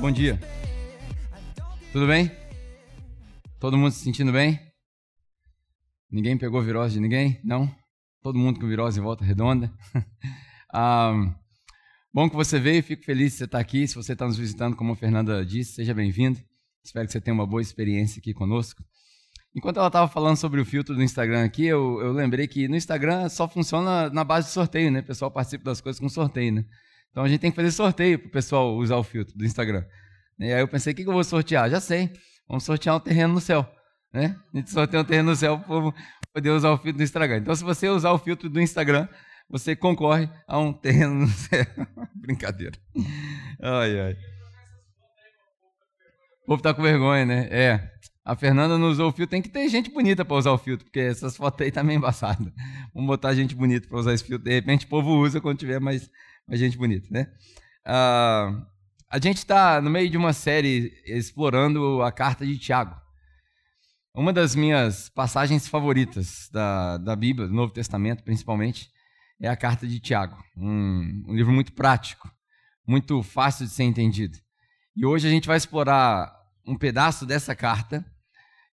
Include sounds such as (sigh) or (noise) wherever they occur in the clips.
bom dia. Tudo bem? Todo mundo se sentindo bem? Ninguém pegou virose de ninguém? Não? Todo mundo com virose em volta redonda? (laughs) ah, bom que você veio, fico feliz de você estar aqui. Se você está nos visitando, como a Fernanda disse, seja bem-vindo. Espero que você tenha uma boa experiência aqui conosco. Enquanto ela estava falando sobre o filtro do Instagram aqui, eu, eu, lembrei que no Instagram só funciona na base de sorteio, né? O pessoal participa das coisas com sorteio, né? Então a gente tem que fazer sorteio para o pessoal usar o filtro do Instagram. E aí eu pensei, o que, que eu vou sortear? Já sei, vamos sortear um terreno no céu. Né? A gente sorteia um terreno no céu para poder usar o filtro do Instagram. Então, se você usar o filtro do Instagram, você concorre a um terreno no céu. (laughs) Brincadeira. Ai, ai. O povo tá com vergonha, né? É. A Fernanda não usou o filtro. Tem que ter gente bonita para usar o filtro, porque essas fotos aí tá meio embaçadas. Vamos botar gente bonita para usar esse filtro. De repente o povo usa quando tiver mais mas gente bonita, né? Uh, a gente está no meio de uma série explorando a carta de Tiago. Uma das minhas passagens favoritas da, da Bíblia, do Novo Testamento principalmente, é a carta de Tiago. Um, um livro muito prático, muito fácil de ser entendido. E hoje a gente vai explorar um pedaço dessa carta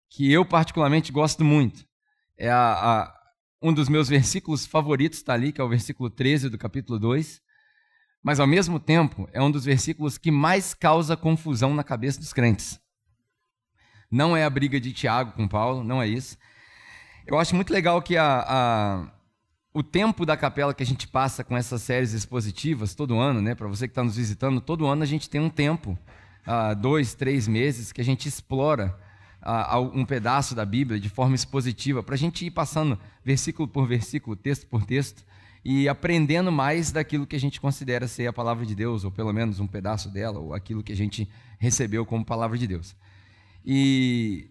que eu particularmente gosto muito. É a, a, um dos meus versículos favoritos está ali, que é o versículo 13 do capítulo 2 mas ao mesmo tempo é um dos versículos que mais causa confusão na cabeça dos crentes. Não é a briga de Tiago com Paulo, não é isso. Eu acho muito legal que a, a, o tempo da capela que a gente passa com essas séries expositivas todo ano, né? Para você que está nos visitando, todo ano a gente tem um tempo, uh, dois, três meses, que a gente explora uh, um pedaço da Bíblia de forma expositiva, para a gente ir passando versículo por versículo, texto por texto e aprendendo mais daquilo que a gente considera ser a palavra de Deus, ou pelo menos um pedaço dela, ou aquilo que a gente recebeu como palavra de Deus. E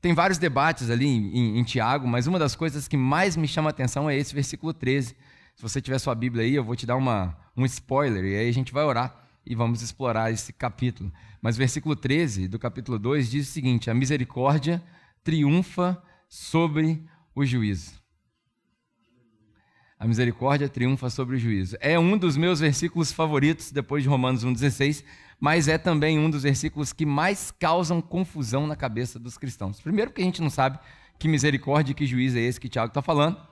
tem vários debates ali em, em, Tiago, mas uma das coisas que mais me chama a atenção é esse versículo 13. Se você tiver sua Bíblia aí, eu vou te dar uma, um spoiler, e aí a gente vai orar e vamos explorar esse capítulo. Mas o versículo 13 do capítulo 2 diz o seguinte: A misericórdia triunfa sobre o juízo. A misericórdia triunfa sobre o juízo. É um dos meus versículos favoritos depois de Romanos 1,16, mas é também um dos versículos que mais causam confusão na cabeça dos cristãos. Primeiro, porque a gente não sabe que misericórdia e que juízo é esse que Tiago está falando.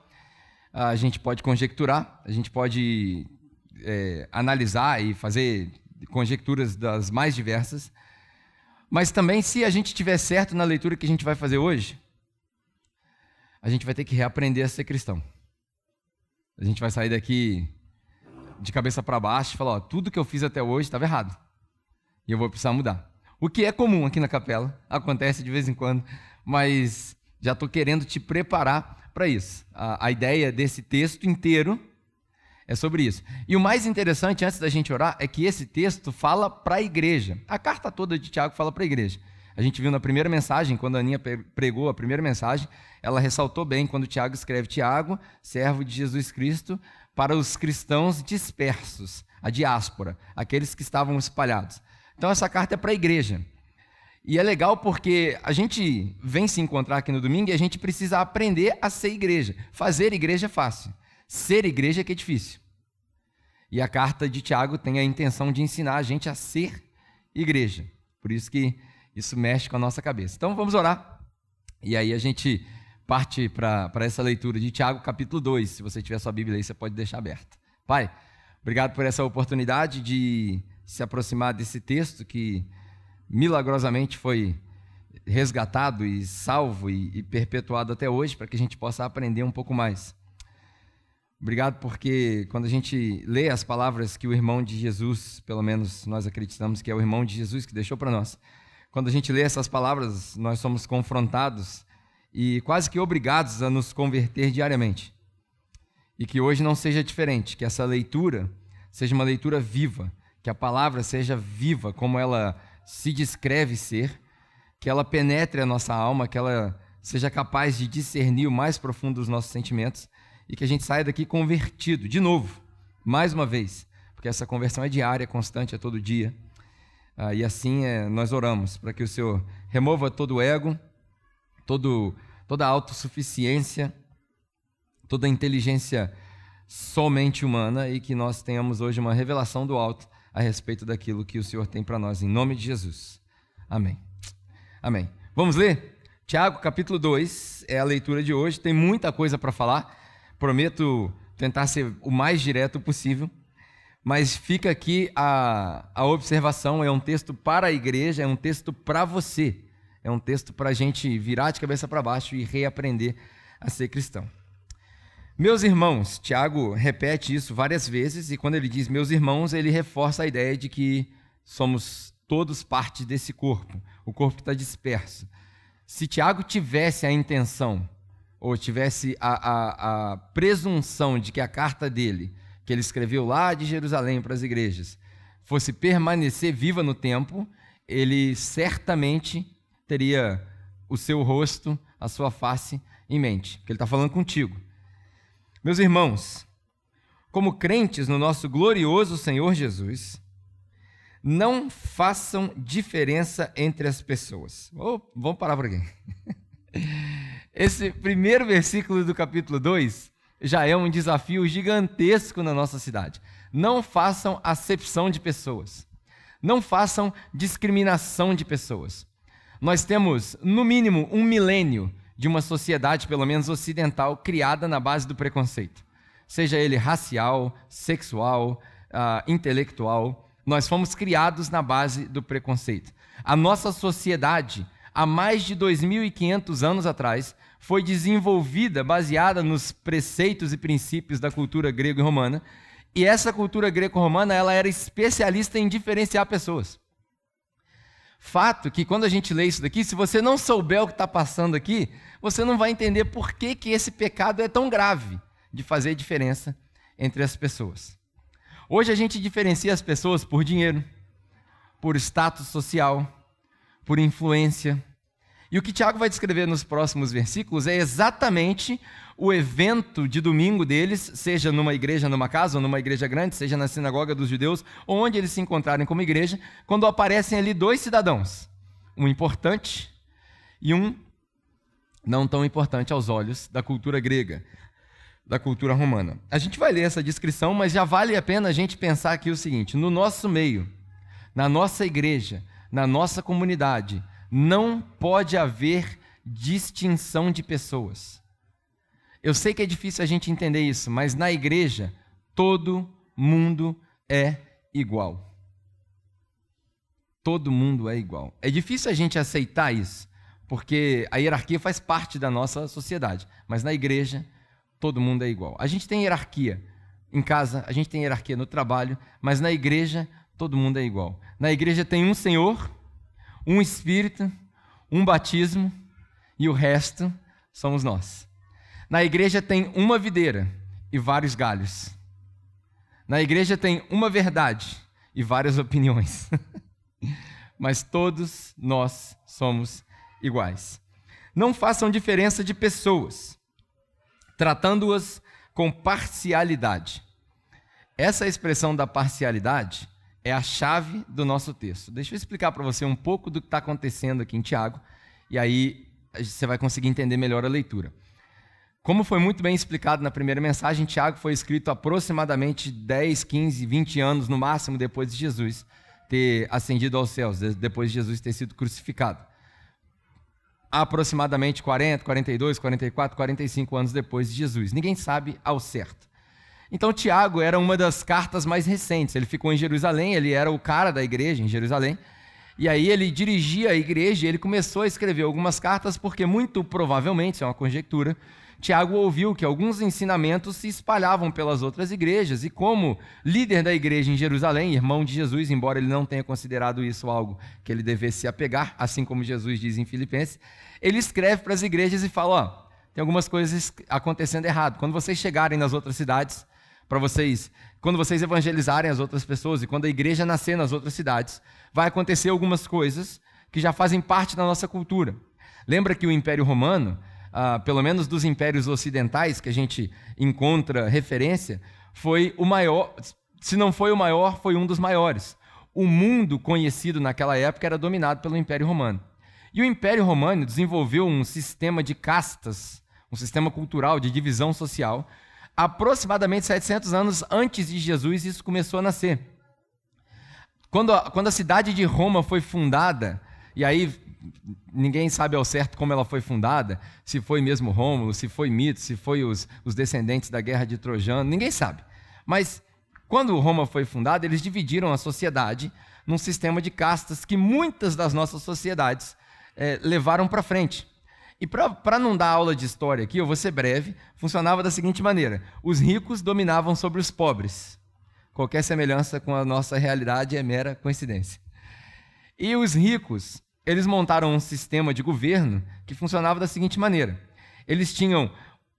A gente pode conjecturar, a gente pode é, analisar e fazer conjecturas das mais diversas. Mas também, se a gente tiver certo na leitura que a gente vai fazer hoje, a gente vai ter que reaprender a ser cristão. A gente vai sair daqui de cabeça para baixo e falar: ó, tudo que eu fiz até hoje estava errado. E eu vou precisar mudar. O que é comum aqui na capela, acontece de vez em quando, mas já estou querendo te preparar para isso. A, a ideia desse texto inteiro é sobre isso. E o mais interessante, antes da gente orar, é que esse texto fala para a igreja. A carta toda de Tiago fala para a igreja. A gente viu na primeira mensagem, quando a Aninha pregou a primeira mensagem, ela ressaltou bem quando Tiago escreve Tiago, servo de Jesus Cristo, para os cristãos dispersos, a diáspora, aqueles que estavam espalhados. Então essa carta é para a igreja. E é legal porque a gente vem se encontrar aqui no domingo e a gente precisa aprender a ser igreja. Fazer igreja é fácil. Ser igreja é que é difícil. E a carta de Tiago tem a intenção de ensinar a gente a ser igreja. Por isso que isso mexe com a nossa cabeça. Então vamos orar. E aí a gente parte para essa leitura de Tiago, capítulo 2. Se você tiver sua Bíblia aí, você pode deixar aberta. Pai, obrigado por essa oportunidade de se aproximar desse texto que milagrosamente foi resgatado e salvo e, e perpetuado até hoje, para que a gente possa aprender um pouco mais. Obrigado porque quando a gente lê as palavras que o irmão de Jesus, pelo menos nós acreditamos que é o irmão de Jesus que deixou para nós, quando a gente lê essas palavras, nós somos confrontados e quase que obrigados a nos converter diariamente. E que hoje não seja diferente, que essa leitura seja uma leitura viva, que a palavra seja viva como ela se descreve ser, que ela penetre a nossa alma, que ela seja capaz de discernir o mais profundo dos nossos sentimentos e que a gente saia daqui convertido, de novo, mais uma vez, porque essa conversão é diária, constante, é todo dia. Ah, e assim é, nós oramos para que o Senhor remova todo o ego, todo, toda a autossuficiência, toda a inteligência somente humana e que nós tenhamos hoje uma revelação do alto a respeito daquilo que o Senhor tem para nós, em nome de Jesus. Amém. Amém. Vamos ler? Tiago, capítulo 2, é a leitura de hoje. Tem muita coisa para falar. Prometo tentar ser o mais direto possível. Mas fica aqui a, a observação: é um texto para a igreja, é um texto para você. É um texto para a gente virar de cabeça para baixo e reaprender a ser cristão. Meus irmãos, Tiago repete isso várias vezes, e quando ele diz meus irmãos, ele reforça a ideia de que somos todos parte desse corpo, o corpo está disperso. Se Tiago tivesse a intenção, ou tivesse a, a, a presunção de que a carta dele, que ele escreveu lá de Jerusalém para as igrejas, fosse permanecer viva no tempo, ele certamente teria o seu rosto, a sua face em mente, porque ele está falando contigo. Meus irmãos, como crentes no nosso glorioso Senhor Jesus, não façam diferença entre as pessoas. Oh, vamos parar por aqui. (laughs) Esse primeiro versículo do capítulo 2 já é um desafio gigantesco na nossa cidade. Não façam acepção de pessoas. Não façam discriminação de pessoas. Nós temos, no mínimo, um milênio de uma sociedade, pelo menos ocidental, criada na base do preconceito. Seja ele racial, sexual, uh, intelectual, nós fomos criados na base do preconceito. A nossa sociedade, há mais de 2.500 anos atrás, foi desenvolvida baseada nos preceitos e princípios da cultura grega e romana, e essa cultura greco-romana ela era especialista em diferenciar pessoas. Fato que quando a gente lê isso daqui, se você não souber o que está passando aqui, você não vai entender por que, que esse pecado é tão grave de fazer diferença entre as pessoas. Hoje a gente diferencia as pessoas por dinheiro, por status social, por influência. E o que Tiago vai descrever nos próximos versículos é exatamente o evento de domingo deles, seja numa igreja, numa casa, ou numa igreja grande, seja na sinagoga dos judeus, onde eles se encontrarem como igreja, quando aparecem ali dois cidadãos, um importante e um não tão importante aos olhos da cultura grega, da cultura romana. A gente vai ler essa descrição, mas já vale a pena a gente pensar aqui o seguinte: no nosso meio, na nossa igreja, na nossa comunidade, não pode haver distinção de pessoas. Eu sei que é difícil a gente entender isso, mas na igreja, todo mundo é igual. Todo mundo é igual. É difícil a gente aceitar isso, porque a hierarquia faz parte da nossa sociedade, mas na igreja todo mundo é igual. A gente tem hierarquia em casa, a gente tem hierarquia no trabalho, mas na igreja todo mundo é igual. Na igreja tem um Senhor, um Espírito, um batismo e o resto somos nós. Na igreja tem uma videira e vários galhos. Na igreja tem uma verdade e várias (laughs) opiniões. Mas todos nós somos iguais. Não façam diferença de pessoas, tratando-as com parcialidade. Essa expressão da parcialidade é a chave do nosso texto. Deixa eu explicar para você um pouco do que está acontecendo aqui em Tiago, e aí você vai conseguir entender melhor a leitura. Como foi muito bem explicado na primeira mensagem, Tiago foi escrito aproximadamente 10, 15, 20 anos no máximo depois de Jesus ter ascendido aos céus, depois de Jesus ter sido crucificado aproximadamente 40, 42, 44, 45 anos depois de Jesus. Ninguém sabe ao certo. Então, Tiago era uma das cartas mais recentes. Ele ficou em Jerusalém, ele era o cara da igreja em Jerusalém. E aí ele dirigia a igreja e ele começou a escrever algumas cartas, porque muito provavelmente, isso é uma conjectura, Tiago ouviu que alguns ensinamentos se espalhavam pelas outras igrejas, e como líder da igreja em Jerusalém, irmão de Jesus, embora ele não tenha considerado isso algo que ele devesse se apegar, assim como Jesus diz em Filipenses, ele escreve para as igrejas e fala: ó, tem algumas coisas acontecendo errado. Quando vocês chegarem nas outras cidades, para vocês, quando vocês evangelizarem as outras pessoas e quando a igreja nascer nas outras cidades, vai acontecer algumas coisas que já fazem parte da nossa cultura. Lembra que o Império Romano ah, pelo menos dos impérios ocidentais que a gente encontra referência, foi o maior, se não foi o maior, foi um dos maiores. O mundo conhecido naquela época era dominado pelo Império Romano. E o Império Romano desenvolveu um sistema de castas, um sistema cultural de divisão social. Aproximadamente 700 anos antes de Jesus, isso começou a nascer. Quando a, quando a cidade de Roma foi fundada, e aí ninguém sabe ao certo como ela foi fundada, se foi mesmo Rômulo, se foi Mito, se foi os, os descendentes da guerra de Trojano, ninguém sabe. Mas quando Roma foi fundada, eles dividiram a sociedade num sistema de castas que muitas das nossas sociedades é, levaram para frente. E para não dar aula de história aqui, eu vou ser breve, funcionava da seguinte maneira: os ricos dominavam sobre os pobres. Qualquer semelhança com a nossa realidade é mera coincidência. E os ricos eles montaram um sistema de governo que funcionava da seguinte maneira: eles tinham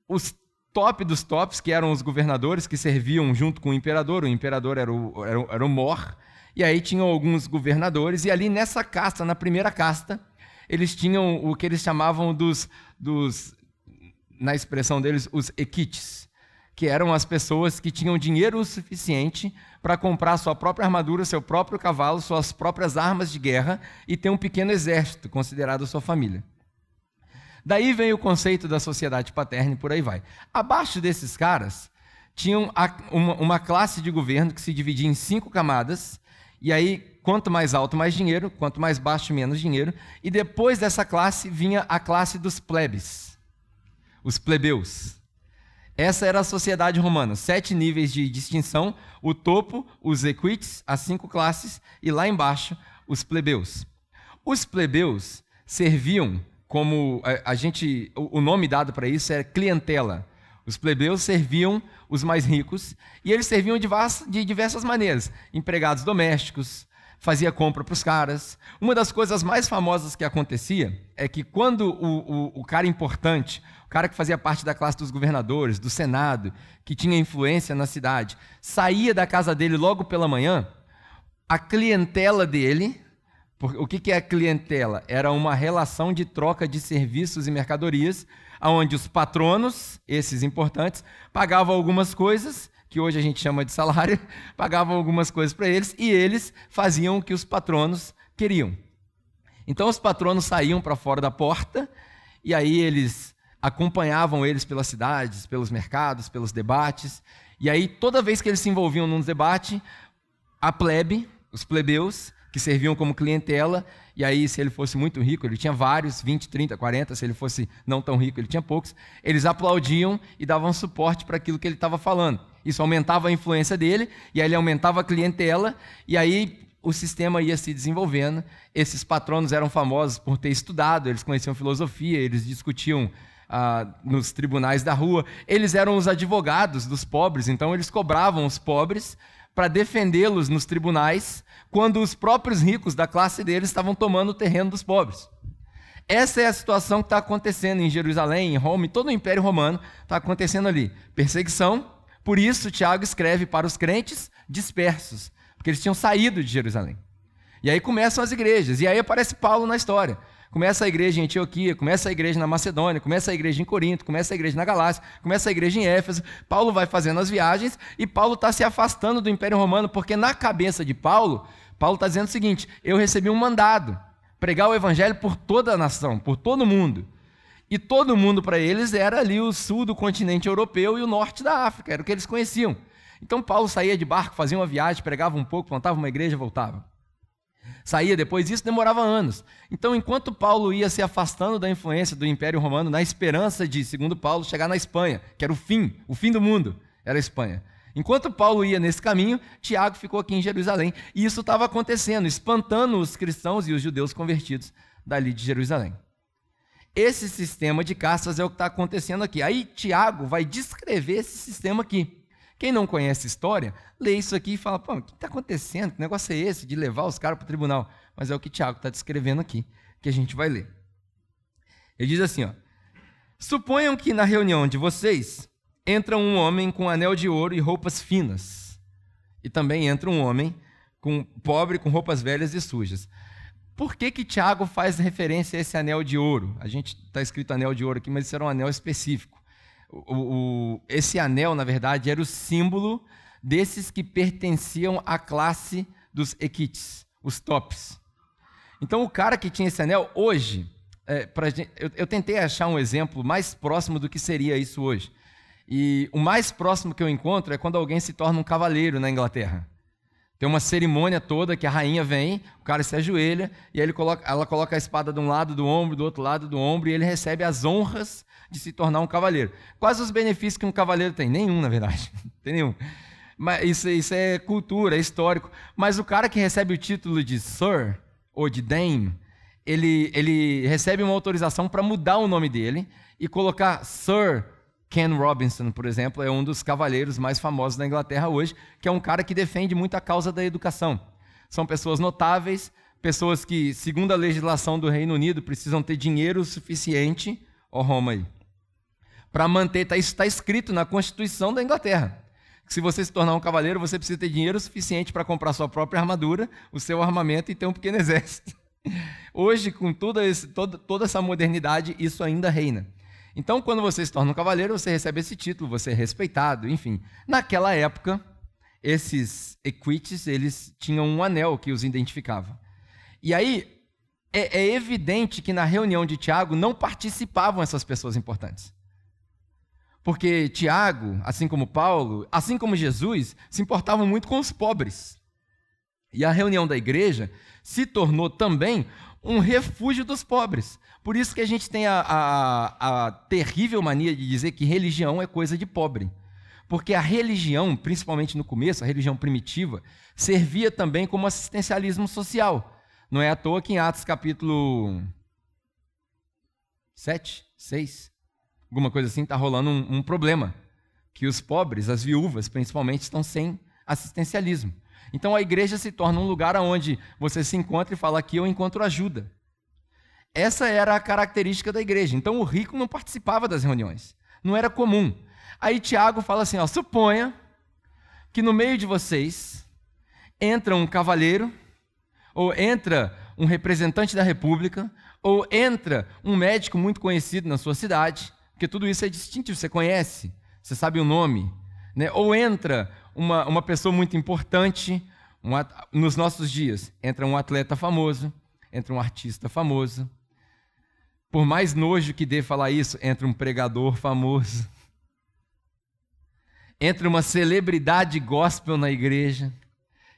os top dos tops, que eram os governadores que serviam junto com o imperador, o imperador era o, era o, era o Mor, e aí tinham alguns governadores, e ali nessa casta, na primeira casta, eles tinham o que eles chamavam dos, dos na expressão deles, os equites que eram as pessoas que tinham dinheiro suficiente para comprar sua própria armadura, seu próprio cavalo, suas próprias armas de guerra e ter um pequeno exército considerado sua família. Daí vem o conceito da sociedade paterna e por aí vai. Abaixo desses caras, tinham uma classe de governo que se dividia em cinco camadas, e aí, quanto mais alto, mais dinheiro, quanto mais baixo, menos dinheiro, e depois dessa classe vinha a classe dos plebes, os plebeus. Essa era a sociedade romana. Sete níveis de distinção: o topo, os equites, as cinco classes, e lá embaixo, os plebeus. Os plebeus serviam como a, a gente, o, o nome dado para isso é clientela. Os plebeus serviam os mais ricos e eles serviam de, diversas maneiras: empregados domésticos, fazia compra para os caras. Uma das coisas mais famosas que acontecia é que quando o, o, o cara importante, o cara que fazia parte da classe dos governadores, do Senado, que tinha influência na cidade, saía da casa dele logo pela manhã, a clientela dele, o que é a clientela? Era uma relação de troca de serviços e mercadorias, onde os patronos, esses importantes, pagavam algumas coisas, que hoje a gente chama de salário, (laughs) pagavam algumas coisas para eles, e eles faziam o que os patronos queriam. Então os patronos saíam para fora da porta, e aí eles acompanhavam eles pelas cidades, pelos mercados, pelos debates. E aí, toda vez que eles se envolviam num debate, a plebe, os plebeus, que serviam como clientela, e aí, se ele fosse muito rico, ele tinha vários, 20, 30, 40, se ele fosse não tão rico, ele tinha poucos, eles aplaudiam e davam suporte para aquilo que ele estava falando. Isso aumentava a influência dele, e aí ele aumentava a clientela, e aí o sistema ia se desenvolvendo. Esses patronos eram famosos por ter estudado, eles conheciam filosofia, eles discutiam ah, nos tribunais da rua. Eles eram os advogados dos pobres, então eles cobravam os pobres para defendê-los nos tribunais, quando os próprios ricos da classe deles estavam tomando o terreno dos pobres. Essa é a situação que está acontecendo em Jerusalém, em Roma, em todo o Império Romano, está acontecendo ali. Perseguição, por isso Tiago escreve para os crentes dispersos, porque eles tinham saído de Jerusalém. E aí começam as igrejas, e aí aparece Paulo na história. Começa a igreja em Antioquia, começa a igreja na Macedônia, começa a igreja em Corinto, começa a igreja na Galácia, começa a igreja em Éfeso. Paulo vai fazendo as viagens e Paulo está se afastando do Império Romano, porque na cabeça de Paulo, Paulo está dizendo o seguinte: eu recebi um mandado, pregar o evangelho por toda a nação, por todo mundo. E todo mundo para eles era ali o sul do continente europeu e o norte da África, era o que eles conheciam. Então Paulo saía de barco, fazia uma viagem, pregava um pouco, plantava uma igreja voltava saía depois disso, demorava anos. Então, enquanto Paulo ia se afastando da influência do Império Romano, na esperança de, segundo Paulo, chegar na Espanha, que era o fim, o fim do mundo, era a Espanha. Enquanto Paulo ia nesse caminho, Tiago ficou aqui em Jerusalém. E isso estava acontecendo, espantando os cristãos e os judeus convertidos dali de Jerusalém. Esse sistema de castas é o que está acontecendo aqui. Aí Tiago vai descrever esse sistema aqui. Quem não conhece história, lê isso aqui e fala: pô, o que está acontecendo? Que negócio é esse de levar os caras para o tribunal? Mas é o que Tiago está descrevendo aqui, que a gente vai ler. Ele diz assim: ó, suponham que na reunião de vocês entra um homem com anel de ouro e roupas finas, e também entra um homem com pobre com roupas velhas e sujas. Por que que Tiago faz referência a esse anel de ouro? A gente está escrito anel de ouro aqui, mas isso era um anel específico. O, o, esse anel, na verdade, era o símbolo desses que pertenciam à classe dos equites, os tops. Então, o cara que tinha esse anel, hoje, é, pra, eu, eu tentei achar um exemplo mais próximo do que seria isso hoje. E o mais próximo que eu encontro é quando alguém se torna um cavaleiro na Inglaterra. Tem uma cerimônia toda que a rainha vem, o cara se ajoelha e ele coloca, ela coloca a espada de um lado do ombro, do outro lado do ombro, e ele recebe as honras de se tornar um cavaleiro. Quais os benefícios que um cavaleiro tem? Nenhum, na verdade. (laughs) tem nenhum. Mas isso, isso é cultura, é histórico. Mas o cara que recebe o título de Sir ou de Dame, ele, ele recebe uma autorização para mudar o nome dele e colocar Sir Ken Robinson, por exemplo, é um dos cavaleiros mais famosos da Inglaterra hoje, que é um cara que defende muito a causa da educação. São pessoas notáveis, pessoas que, segundo a legislação do Reino Unido, precisam ter dinheiro suficiente, ó Roma aí, para manter, tá, isso está escrito na Constituição da Inglaterra. Que se você se tornar um cavaleiro, você precisa ter dinheiro suficiente para comprar sua própria armadura, o seu armamento e ter um pequeno (laughs) exército. Hoje, com esse, toda essa modernidade, isso ainda reina. Então, quando você se torna um cavaleiro, você recebe esse título, você é respeitado, enfim. Naquela época, esses equites, eles tinham um anel que os identificava. E aí, é, é evidente que na reunião de Tiago não participavam essas pessoas importantes. Porque Tiago, assim como Paulo, assim como Jesus, se importavam muito com os pobres. E a reunião da igreja se tornou também um refúgio dos pobres. Por isso que a gente tem a, a, a terrível mania de dizer que religião é coisa de pobre. Porque a religião, principalmente no começo, a religião primitiva, servia também como assistencialismo social. Não é à toa que em Atos capítulo 7, 6, alguma coisa assim, está rolando um, um problema. Que os pobres, as viúvas principalmente, estão sem assistencialismo. Então a igreja se torna um lugar onde você se encontra e fala: aqui eu encontro ajuda. Essa era a característica da igreja. Então o rico não participava das reuniões. Não era comum. Aí Tiago fala assim: ó, suponha que no meio de vocês entra um cavalheiro, ou entra um representante da república, ou entra um médico muito conhecido na sua cidade, porque tudo isso é distintivo, você conhece, você sabe o nome. Né? Ou entra uma, uma pessoa muito importante um, nos nossos dias. Entra um atleta famoso, entra um artista famoso, por mais nojo que dê falar isso, entra um pregador famoso. Entra uma celebridade gospel na igreja.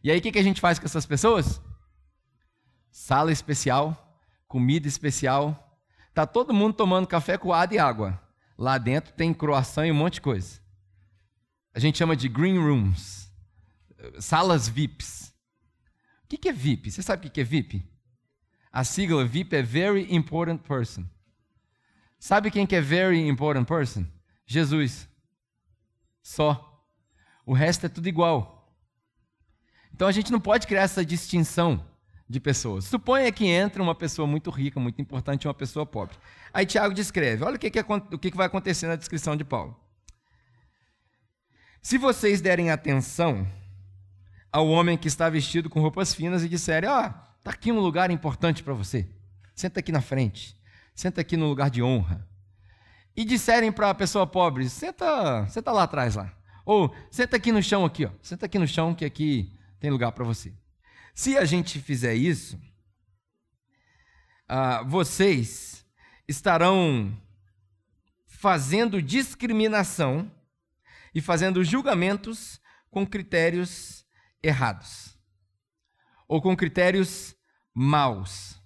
E aí o que, que a gente faz com essas pessoas? Sala especial, comida especial. Tá todo mundo tomando café coado e água. Lá dentro tem croação e um monte de coisa. A gente chama de green rooms, salas VIPs. O que é VIP? Você sabe o que é VIP? A sigla VIP é Very Important Person. Sabe quem que é Very Important Person? Jesus. Só. O resto é tudo igual. Então a gente não pode criar essa distinção de pessoas. Suponha que entra uma pessoa muito rica, muito importante, e uma pessoa pobre. Aí Tiago descreve: olha o que, que, o que, que vai acontecer na descrição de Paulo. Se vocês derem atenção ao homem que está vestido com roupas finas e disserem: Ah, Está aqui um lugar importante para você. Senta aqui na frente. Senta aqui no lugar de honra. E disserem para a pessoa pobre: senta, senta lá atrás lá. Ou senta aqui no chão aqui, ó. Senta aqui no chão que aqui tem lugar para você. Se a gente fizer isso, ah, vocês estarão fazendo discriminação e fazendo julgamentos com critérios errados ou com critérios maus?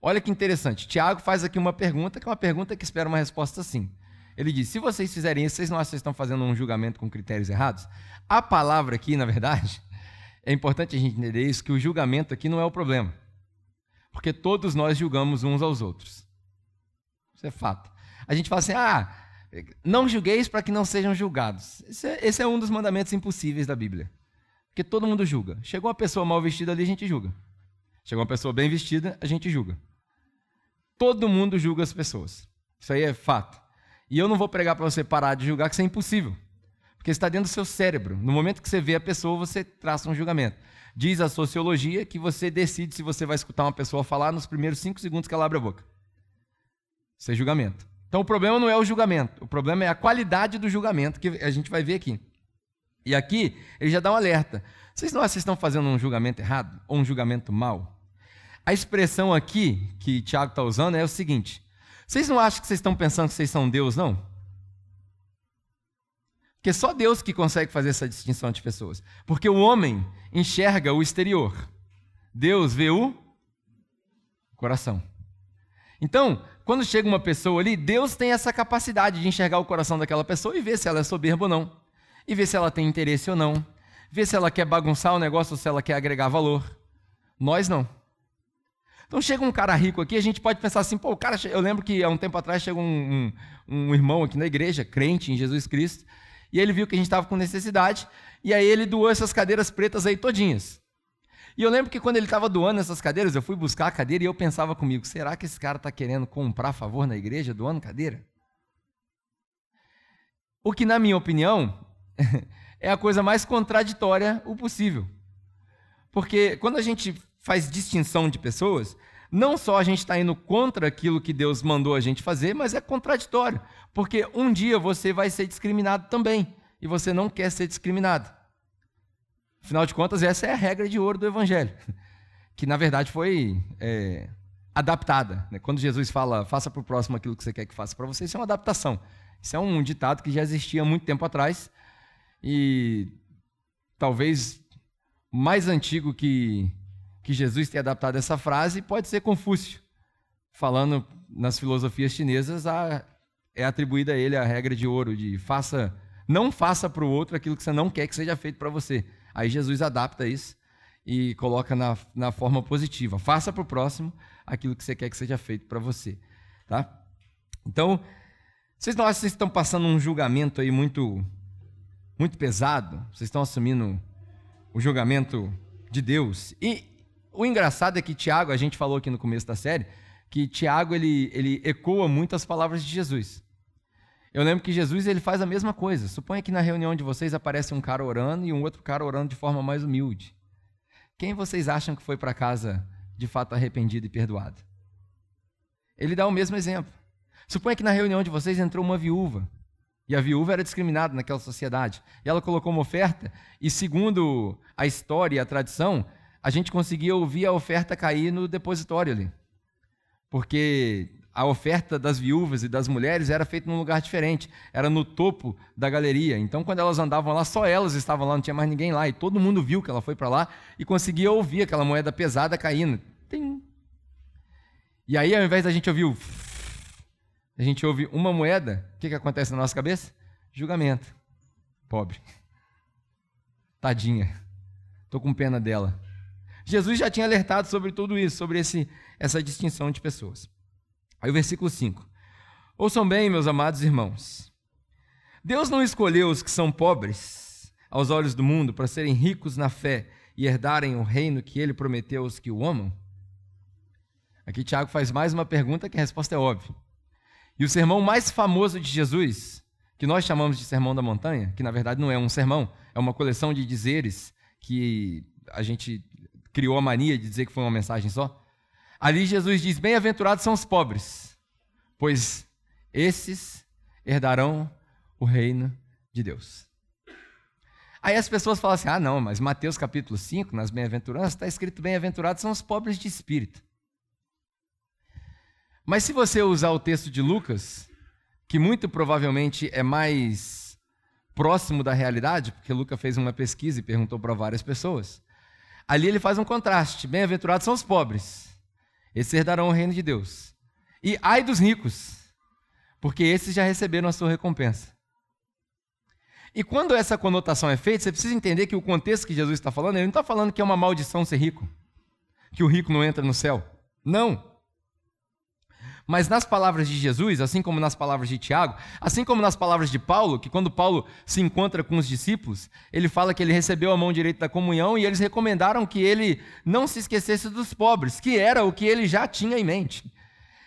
Olha que interessante. Tiago faz aqui uma pergunta, que é uma pergunta que espera uma resposta sim. Ele diz: se vocês fizerem isso, vocês não acham que estão fazendo um julgamento com critérios errados? A palavra aqui, na verdade, (laughs) é importante a gente entender isso, que o julgamento aqui não é o problema. Porque todos nós julgamos uns aos outros. Isso é fato. A gente fala assim: ah, não julgueis para que não sejam julgados. Esse é, esse é um dos mandamentos impossíveis da Bíblia. Porque todo mundo julga. Chegou uma pessoa mal vestida ali, a gente julga. Chegou uma pessoa bem vestida, a gente julga. Todo mundo julga as pessoas. Isso aí é fato. E eu não vou pregar para você parar de julgar, que isso é impossível. Porque está dentro do seu cérebro. No momento que você vê a pessoa, você traça um julgamento. Diz a sociologia que você decide se você vai escutar uma pessoa falar nos primeiros cinco segundos que ela abre a boca. Isso é julgamento. Então o problema não é o julgamento, o problema é a qualidade do julgamento que a gente vai ver aqui. E aqui ele já dá um alerta. Vocês não acham que estão fazendo um julgamento errado? Ou um julgamento mal? A expressão aqui que Tiago está usando é o seguinte: vocês não acham que vocês estão pensando que vocês são Deus, não? Porque só Deus que consegue fazer essa distinção de pessoas. Porque o homem enxerga o exterior. Deus vê o coração. Então, quando chega uma pessoa ali, Deus tem essa capacidade de enxergar o coração daquela pessoa e ver se ela é soberba ou não. E ver se ela tem interesse ou não. Ver se ela quer bagunçar o negócio ou se ela quer agregar valor. Nós não. Então chega um cara rico aqui, a gente pode pensar assim, pô, o cara, eu lembro que há um tempo atrás chegou um, um, um irmão aqui na igreja, crente em Jesus Cristo, e ele viu que a gente estava com necessidade, e aí ele doou essas cadeiras pretas aí todinhas. E eu lembro que quando ele estava doando essas cadeiras, eu fui buscar a cadeira e eu pensava comigo, será que esse cara está querendo comprar favor na igreja doando cadeira? O que, na minha opinião, (laughs) é a coisa mais contraditória o possível. Porque quando a gente faz distinção de pessoas, não só a gente está indo contra aquilo que Deus mandou a gente fazer, mas é contraditório. Porque um dia você vai ser discriminado também. E você não quer ser discriminado. Afinal de contas, essa é a regra de ouro do Evangelho. Que na verdade foi é, adaptada. Né? Quando Jesus fala, faça para o próximo aquilo que você quer que faça para você, isso é uma adaptação. Isso é um ditado que já existia há muito tempo atrás. E talvez mais antigo que que Jesus tenha adaptado essa frase pode ser Confúcio, falando nas filosofias chinesas, a, é atribuída a ele a regra de ouro de faça, não faça para o outro aquilo que você não quer que seja feito para você. Aí Jesus adapta isso e coloca na, na forma positiva. Faça para o próximo aquilo que você quer que seja feito para você. Tá? Então, vocês não acham que vocês estão passando um julgamento aí muito, muito pesado? Vocês estão assumindo o julgamento de Deus? E o engraçado é que Tiago, a gente falou aqui no começo da série, que Tiago ele, ele ecoa muitas palavras de Jesus. Eu lembro que Jesus ele faz a mesma coisa. Suponha que na reunião de vocês aparece um cara orando e um outro cara orando de forma mais humilde. Quem vocês acham que foi para casa de fato arrependido e perdoado? Ele dá o mesmo exemplo. Suponha que na reunião de vocês entrou uma viúva. E a viúva era discriminada naquela sociedade. E ela colocou uma oferta, e segundo a história e a tradição, a gente conseguia ouvir a oferta cair no depositório ali. Porque a oferta das viúvas e das mulheres era feita num lugar diferente, era no topo da galeria. Então, quando elas andavam lá, só elas estavam lá, não tinha mais ninguém lá. E todo mundo viu que ela foi para lá e conseguia ouvir aquela moeda pesada caindo. Tim. E aí, ao invés da gente ouvir o. A gente ouve uma moeda, o que, que acontece na nossa cabeça? Julgamento. Pobre. Tadinha. Estou com pena dela. Jesus já tinha alertado sobre tudo isso, sobre esse, essa distinção de pessoas. Aí o versículo 5. Ouçam bem, meus amados irmãos. Deus não escolheu os que são pobres aos olhos do mundo para serem ricos na fé e herdarem o reino que ele prometeu aos que o amam? Aqui Tiago faz mais uma pergunta que a resposta é óbvia. E o sermão mais famoso de Jesus, que nós chamamos de Sermão da Montanha, que na verdade não é um sermão, é uma coleção de dizeres que a gente criou a mania de dizer que foi uma mensagem só. Ali Jesus diz: Bem-aventurados são os pobres, pois esses herdarão o reino de Deus. Aí as pessoas falam assim: ah, não, mas Mateus capítulo 5, nas bem-aventuranças, está escrito: bem-aventurados são os pobres de espírito. Mas se você usar o texto de Lucas, que muito provavelmente é mais próximo da realidade, porque Lucas fez uma pesquisa e perguntou para várias pessoas, Ali ele faz um contraste. Bem-aventurados são os pobres, esses herdarão o reino de Deus. E ai dos ricos, porque esses já receberam a sua recompensa. E quando essa conotação é feita, você precisa entender que o contexto que Jesus está falando, ele não está falando que é uma maldição ser rico, que o rico não entra no céu. Não. Mas nas palavras de Jesus, assim como nas palavras de Tiago, assim como nas palavras de Paulo, que quando Paulo se encontra com os discípulos, ele fala que ele recebeu a mão direita da comunhão e eles recomendaram que ele não se esquecesse dos pobres, que era o que ele já tinha em mente.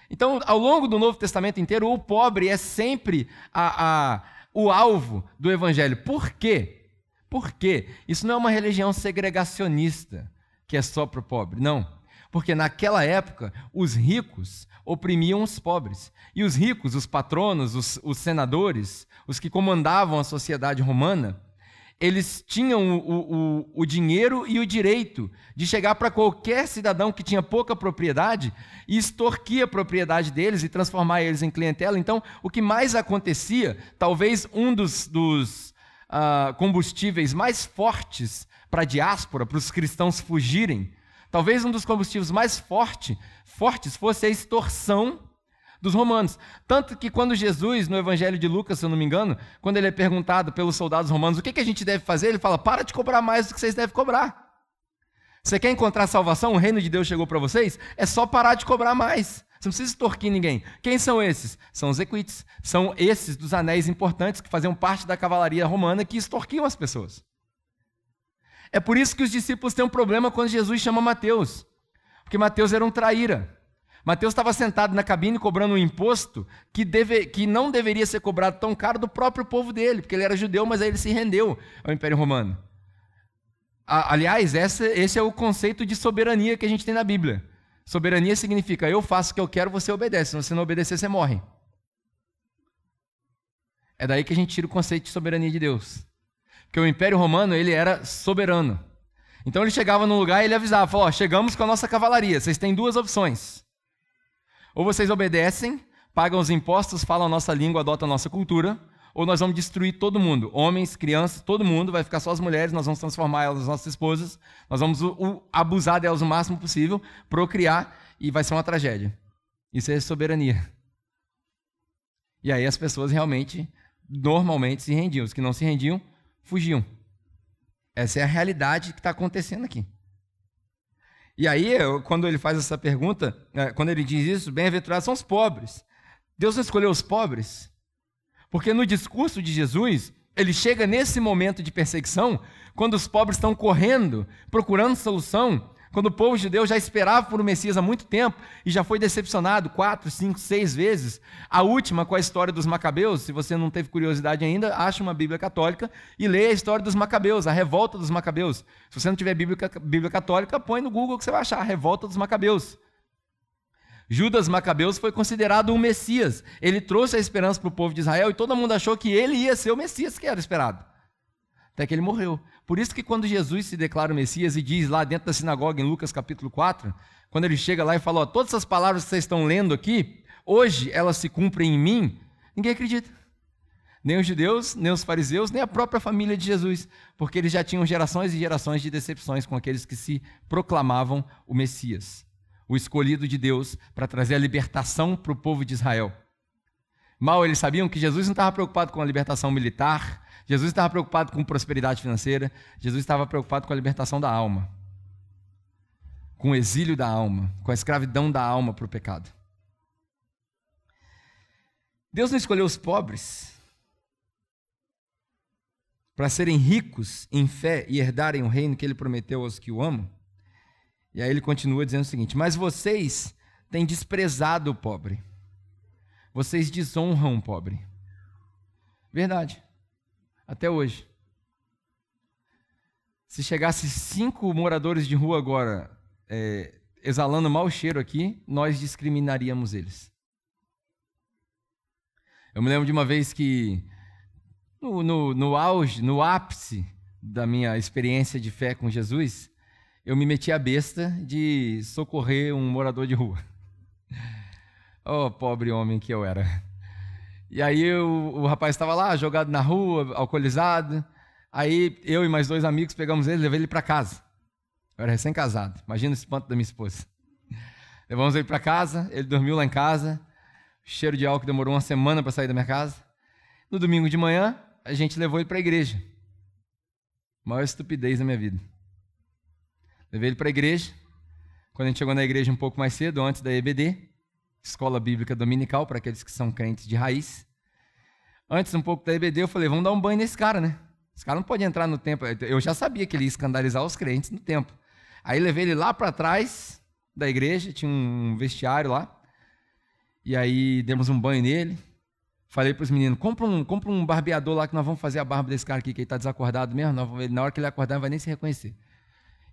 Então, ao longo do Novo Testamento inteiro, o pobre é sempre a, a, o alvo do evangelho. Por quê? Por quê? Isso não é uma religião segregacionista que é só para o pobre, não. Porque naquela época, os ricos oprimiam os pobres. E os ricos, os patronos, os, os senadores, os que comandavam a sociedade romana, eles tinham o, o, o, dinheiro e o direito de chegar para qualquer cidadão que tinha pouca propriedade e extorquir a propriedade deles e transformar eles em clientela. Então, o que mais acontecia, talvez um dos, dos, uh, combustíveis mais fortes para a diáspora, para os cristãos fugirem, talvez um dos combustíveis mais forte, fortes fosse a extorsão dos romanos. Tanto que quando Jesus, no Evangelho de Lucas, se eu não me engano, quando ele é perguntado pelos soldados romanos o que, que a gente deve fazer, ele fala: para de cobrar mais do que vocês devem cobrar. Você quer encontrar salvação? O reino de Deus chegou para vocês? É só parar de cobrar mais. Você não precisa extorquir ninguém. Quem são esses? São os equites. São esses dos anéis importantes que faziam parte da cavalaria romana que extorquiam as pessoas. É por isso que os discípulos têm um problema quando Jesus chama Mateus. Porque Mateus era um traíra. Mateus estava sentado na cabine cobrando um imposto que, deve, que não deveria ser cobrado tão caro do próprio povo dele, porque ele era judeu, mas aí ele se rendeu ao Império Romano. Aliás, essa, esse é o conceito de soberania que a gente tem na Bíblia. Soberania significa eu faço o que eu quero, você obedece. Se você não obedecer, você morre. É daí que a gente tira o conceito de soberania de Deus. Porque o Império Romano, ele era soberano. Então ele chegava num lugar e ele avisava, falou, ó, chegamos com a nossa cavalaria, vocês têm duas opções. Ou vocês obedecem, pagam os impostos, falam a nossa língua, adotam a nossa cultura, ou nós vamos destruir todo mundo, homens, crianças, todo mundo, vai ficar só as mulheres, nós vamos transformar elas nas nossas esposas, nós vamos abusar delas o máximo possível, procriar, e vai ser uma tragédia. Isso é soberania. E aí as pessoas realmente, normalmente, se rendiam. Os que não se rendiam, fugiam. Essa é a realidade que está acontecendo aqui. E aí, quando ele faz essa pergunta, é, quando ele diz isso, bem-aventurados são os pobres. Deus não escolheu os pobres? Porque no discurso de Jesus, ele chega nesse momento de perseguição, quando os pobres estão correndo, procurando solução, quando o povo judeu já esperava por um Messias há muito tempo e já foi decepcionado quatro, cinco, seis vezes. A última com a história dos Macabeus, se você não teve curiosidade ainda, acha uma Bíblia católica e lê a história dos Macabeus, a revolta dos Macabeus. Se você não tiver Bíblia, Bíblia católica, põe no Google que você vai achar a revolta dos Macabeus. Judas Macabeus foi considerado um Messias. Ele trouxe a esperança para o povo de Israel e todo mundo achou que ele ia ser o Messias que era esperado. Até que ele morreu. Por isso que quando Jesus se declara o Messias e diz lá dentro da sinagoga, em Lucas capítulo 4, quando ele chega lá e fala: ó, todas essas palavras que vocês estão lendo aqui, hoje elas se cumprem em mim, ninguém acredita. Nem os judeus, nem os fariseus, nem a própria família de Jesus, porque eles já tinham gerações e gerações de decepções com aqueles que se proclamavam o Messias o escolhido de Deus para trazer a libertação para o povo de Israel. Mal eles sabiam que Jesus não estava preocupado com a libertação militar, Jesus estava preocupado com prosperidade financeira, Jesus estava preocupado com a libertação da alma, com o exílio da alma, com a escravidão da alma para o pecado. Deus não escolheu os pobres para serem ricos em fé e herdarem o reino que ele prometeu aos que o amam? E aí ele continua dizendo o seguinte: Mas vocês têm desprezado o pobre, vocês desonram o pobre. Verdade, até hoje. Se chegasse cinco moradores de rua agora é, exalando mau cheiro aqui, nós discriminaríamos eles. Eu me lembro de uma vez que, no, no, no auge, no ápice da minha experiência de fé com Jesus, eu me meti a besta de socorrer um morador de rua. (laughs) Oh, pobre homem que eu era. E aí o, o rapaz estava lá, jogado na rua, alcoolizado. Aí eu e mais dois amigos pegamos ele e levei ele para casa. Eu era recém-casado. Imagina o espanto da minha esposa. Levamos ele para casa, ele dormiu lá em casa. O cheiro de álcool demorou uma semana para sair da minha casa. No domingo de manhã, a gente levou ele para a igreja. Maior estupidez da minha vida. Levei ele para a igreja. Quando a gente chegou na igreja um pouco mais cedo, antes da EBD, Escola Bíblica Dominical, para aqueles que são crentes de raiz. Antes um pouco da EBD, eu falei, vamos dar um banho nesse cara, né? Esse cara não pode entrar no templo. Eu já sabia que ele ia escandalizar os crentes no templo. Aí levei ele lá para trás da igreja, tinha um vestiário lá. E aí demos um banho nele. Falei para os meninos, compra um, compra um barbeador lá que nós vamos fazer a barba desse cara aqui, que ele está desacordado mesmo. Na hora que ele acordar, não vai nem se reconhecer.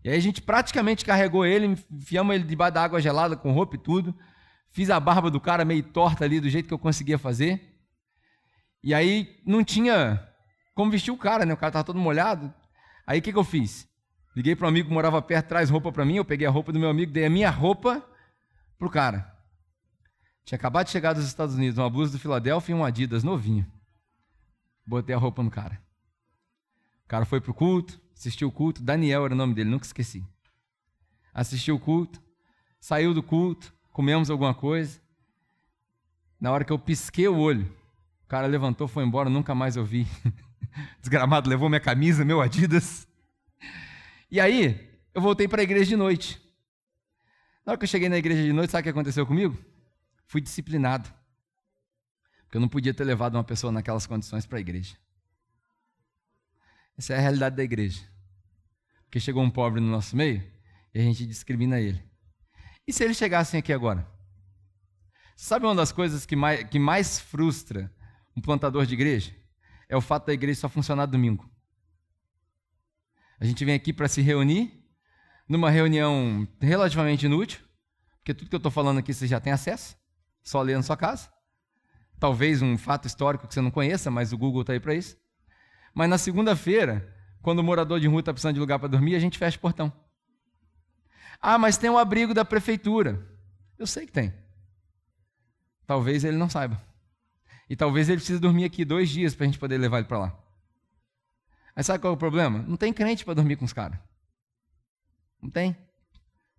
E aí a gente praticamente carregou ele, enfiamos ele debaixo da água gelada com roupa e tudo. Fiz a barba do cara meio torta ali, do jeito que eu conseguia fazer. E aí não tinha como vestir o cara, né? O cara estava todo molhado. Aí o que, que eu fiz? Liguei para um amigo que morava perto, traz roupa para mim. Eu peguei a roupa do meu amigo, dei a minha roupa pro cara. Tinha acabado de chegar dos Estados Unidos, uma blusa do Filadélfia e um Adidas novinho. Botei a roupa no cara. O cara foi pro culto, assistiu o culto. Daniel era o nome dele, nunca esqueci. Assistiu o culto, saiu do culto, comemos alguma coisa. Na hora que eu pisquei o olho, o cara levantou, foi embora, nunca mais eu vi. (laughs) Desgramado levou minha camisa, meu Adidas. E aí, eu voltei para a igreja de noite. Na hora que eu cheguei na igreja de noite, sabe o que aconteceu comigo? Fui disciplinado. Porque eu não podia ter levado uma pessoa naquelas condições para a igreja. Essa é a realidade da igreja. Porque chegou um pobre no nosso meio e a gente discrimina ele. E se eles chegassem aqui agora? Sabe uma das coisas que mais, que mais frustra um plantador de igreja? É o fato da igreja só funcionar domingo. A gente vem aqui para se reunir, numa reunião relativamente inútil, porque tudo que eu estou falando aqui você já tem acesso, só lê na sua casa. Talvez um fato histórico que você não conheça, mas o Google está aí para isso. Mas na segunda-feira, quando o morador de rua está precisando de lugar para dormir, a gente fecha o portão. Ah, mas tem um abrigo da prefeitura. Eu sei que tem. Talvez ele não saiba. E talvez ele precise dormir aqui dois dias para a gente poder levar ele para lá. Aí sabe qual é o problema? Não tem crente para dormir com os caras. Não tem.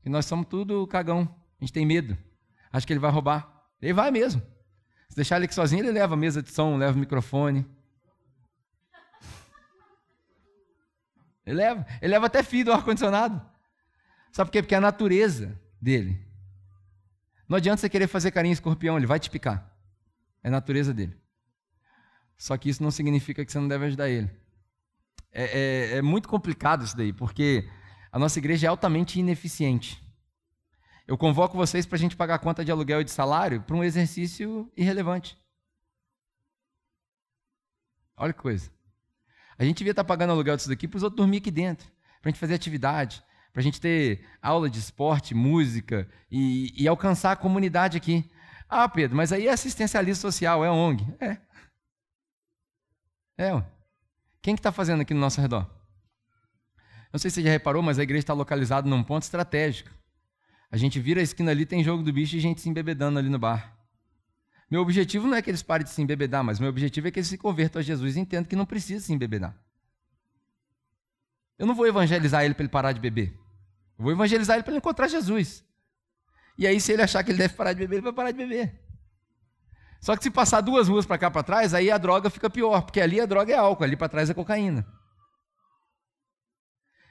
E nós somos tudo cagão. A gente tem medo. Acho que ele vai roubar. Ele vai mesmo. Se deixar ele aqui sozinho, ele leva a mesa de som, leva o microfone. Ele leva. Ele leva até fio do ar-condicionado. Sabe por quê? Porque é a natureza dele. Não adianta você querer fazer carinho em escorpião, ele vai te picar. É a natureza dele. Só que isso não significa que você não deve ajudar ele. É, é, é muito complicado isso daí, porque a nossa igreja é altamente ineficiente. Eu convoco vocês para a gente pagar conta de aluguel e de salário para um exercício irrelevante. Olha que coisa. A gente devia estar tá pagando aluguel disso daqui para os outros dormir aqui dentro, para a gente fazer atividade, para a gente ter aula de esporte, música e, e, alcançar a comunidade aqui. Ah, Pedro, mas aí é assistencialismo social, é ONG. É. É. Quem que está fazendo aqui no nosso redor? Não sei se você já reparou, mas a igreja está localizada num ponto estratégico. A gente vira a esquina ali, tem jogo do bicho e gente se embebedando ali no bar. Meu objetivo não é que eles parem de se embebedar, mas meu objetivo é que eles se convertam a Jesus e entendam que não precisa se embebedar. Eu não vou evangelizar ele para ele parar de beber. Vou evangelizar ele para ele encontrar Jesus. E aí, se ele achar que ele deve parar de beber, ele vai parar de beber. Só que se passar duas ruas para cá para trás, aí a droga fica pior, porque ali a droga é álcool, ali para trás é cocaína.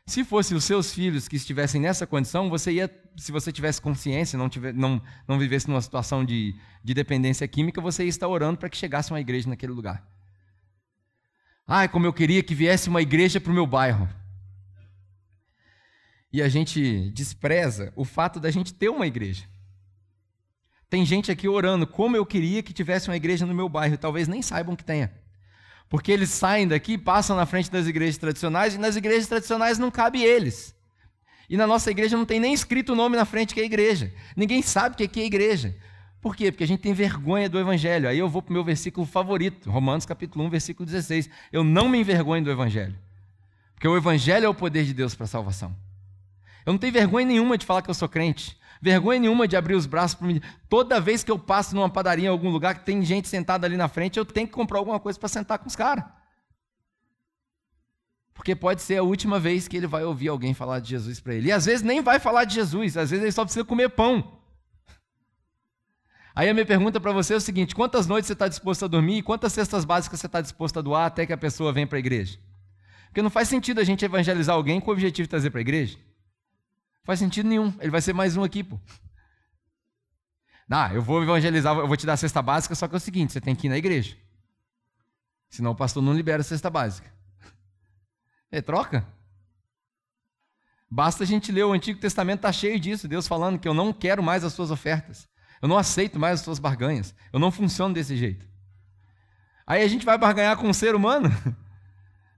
Se fossem os seus filhos que estivessem nessa condição, você ia, se você tivesse consciência, não, tiver, não, não vivesse numa situação de, de dependência química, você ia estar orando para que chegasse uma igreja naquele lugar. Ai, como eu queria que viesse uma igreja para o meu bairro. E a gente despreza o fato da gente ter uma igreja. Tem gente aqui orando, como eu queria que tivesse uma igreja no meu bairro, talvez nem saibam que tenha. Porque eles saem daqui, passam na frente das igrejas tradicionais e nas igrejas tradicionais não cabe eles. E na nossa igreja não tem nem escrito o nome na frente que é igreja. Ninguém sabe o que é igreja. Por quê? Porque a gente tem vergonha do evangelho. Aí eu vou para o meu versículo favorito, Romanos capítulo 1, versículo 16. Eu não me envergonho do evangelho. Porque o evangelho é o poder de Deus para a salvação. Eu não tenho vergonha nenhuma de falar que eu sou crente. Vergonha nenhuma de abrir os braços para mim. Toda vez que eu passo numa padaria em algum lugar que tem gente sentada ali na frente, eu tenho que comprar alguma coisa para sentar com os caras. Porque pode ser a última vez que ele vai ouvir alguém falar de Jesus para ele. E às vezes nem vai falar de Jesus, às vezes ele só precisa comer pão. Aí a minha pergunta para você é o seguinte: quantas noites você está disposto a dormir e quantas cestas básicas você está disposto a doar até que a pessoa venha para a igreja? Porque não faz sentido a gente evangelizar alguém com o objetivo de trazer para a igreja. Faz sentido nenhum. Ele vai ser mais um aqui, pô. Ah, eu vou evangelizar, eu vou te dar a cesta básica, só que é o seguinte, você tem que ir na igreja. Senão o pastor não libera a cesta básica. É, troca. Basta a gente ler o Antigo Testamento, está cheio disso. Deus falando que eu não quero mais as suas ofertas. Eu não aceito mais as suas barganhas. Eu não funciono desse jeito. Aí a gente vai barganhar com um ser humano? (laughs)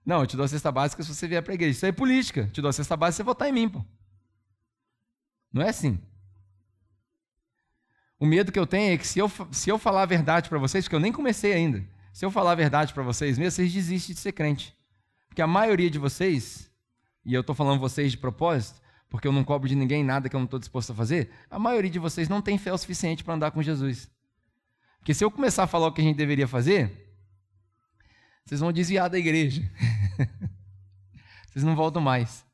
Não, eu te dou a cesta básica se você vier para a igreja. Isso é política. Eu te dou a cesta básica se você votar em mim, pô. Não é assim. O medo que eu tenho é que se eu, se eu falar a verdade para vocês, porque eu nem comecei ainda, se eu falar a verdade para vocês mesmo, vocês desistem de ser crente. Porque a maioria de vocês, e eu estou falando vocês de propósito, porque eu não cobro de ninguém nada que eu não estou disposto a fazer, a maioria de vocês não tem fé o suficiente para andar com Jesus. Porque se eu começar a falar o que a gente deveria fazer, vocês vão desviar da igreja. (laughs) Vocês não voltam mais.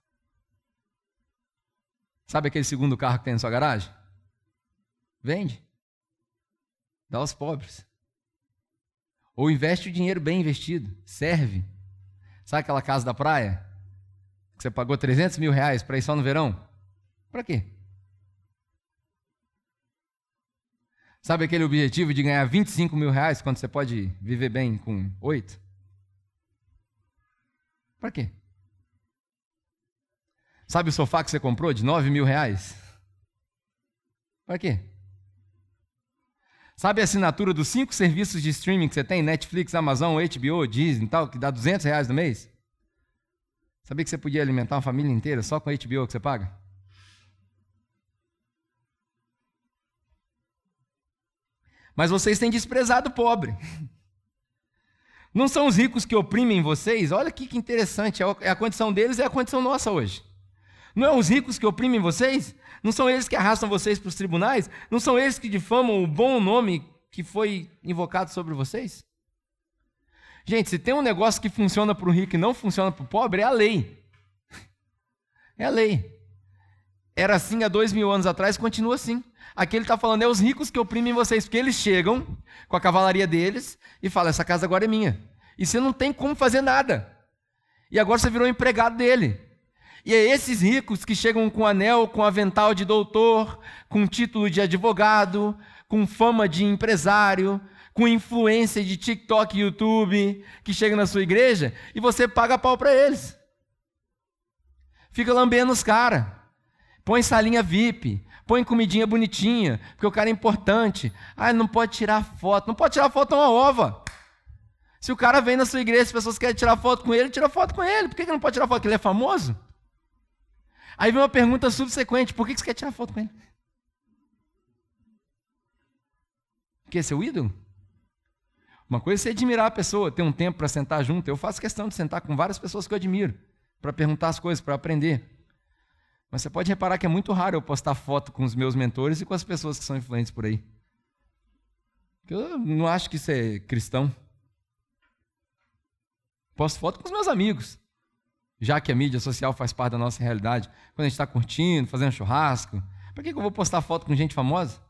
Sabe aquele segundo carro que tem na sua garagem? Vende. Dá aos pobres. Ou investe o dinheiro bem investido. Serve. Sabe aquela casa da praia? Que você pagou 300 mil reais para ir só no verão? Para quê? Sabe aquele objetivo de ganhar 25 mil reais quando você pode viver bem com 8? Para quê? Sabe o sofá que você comprou de 9 mil reais? Para quê? Sabe a assinatura dos cinco serviços de streaming que você tem? Netflix, Amazon, HBO, Disney e tal, que dá 200 reais no mês? Sabia que você podia alimentar uma família inteira só com a HBO que você paga? Mas vocês têm desprezado o pobre. Não são os ricos que oprimem vocês? Olha que interessante, é, é a condição deles e é a condição nossa hoje. Não é os ricos que oprimem vocês? Não são eles que arrastam vocês para os tribunais? Não são eles que difamam o bom nome que foi invocado sobre vocês? Gente, se tem um negócio que funciona para o rico e não funciona para o pobre, é a lei. (laughs) É a lei. Era assim há dois mil anos atrás, continua assim. Aqui ele está falando, é os ricos que oprimem vocês, porque eles chegam com a cavalaria deles e falam: essa casa agora é minha. E você não tem como fazer nada. E agora você virou empregado dele. E é esses ricos que chegam com anel, com avental de doutor, com título de advogado, com fama de empresário, com influência de TikTok e YouTube, que chegam na sua igreja e você paga pau para eles. Fica lambendo os caras. Põe salinha VIP, põe comidinha bonitinha, porque o cara é importante. Ah, não pode tirar foto. Não pode tirar foto é uma ova. Se o cara vem na sua igreja, as pessoas querem tirar foto com ele, tira foto com ele. Por que não pode tirar foto? Porque ele é famoso? Aí vem uma pergunta subsequente: por que você quer tirar foto com ele? Quer ser o ídolo? Uma coisa é você admirar a pessoa, ter um tempo para sentar junto. Eu faço questão de sentar com várias pessoas que eu admiro, para perguntar as coisas, para aprender. Mas você pode reparar que é muito raro eu postar foto com os meus mentores e com as pessoas que são influentes por aí. Eu não acho que isso é cristão. Posto foto com os meus amigos já que a mídia social faz parte da nossa realidade, quando a gente está curtindo, fazendo churrasco, para que eu vou postar foto com gente famosa?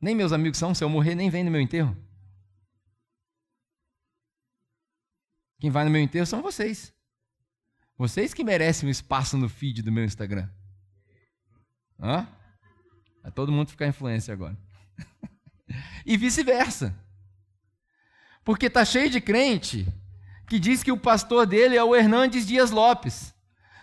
Nem meus amigos são, se eu morrer, nem vem no meu enterro. Quem vai no meu enterro são vocês. Vocês que merecem um espaço no feed do meu Instagram. Hã? É todo mundo ficar influência agora. (laughs) e vice-versa. Porque tá cheio de crente que diz que o pastor dele é o Hernandes Dias Lopes.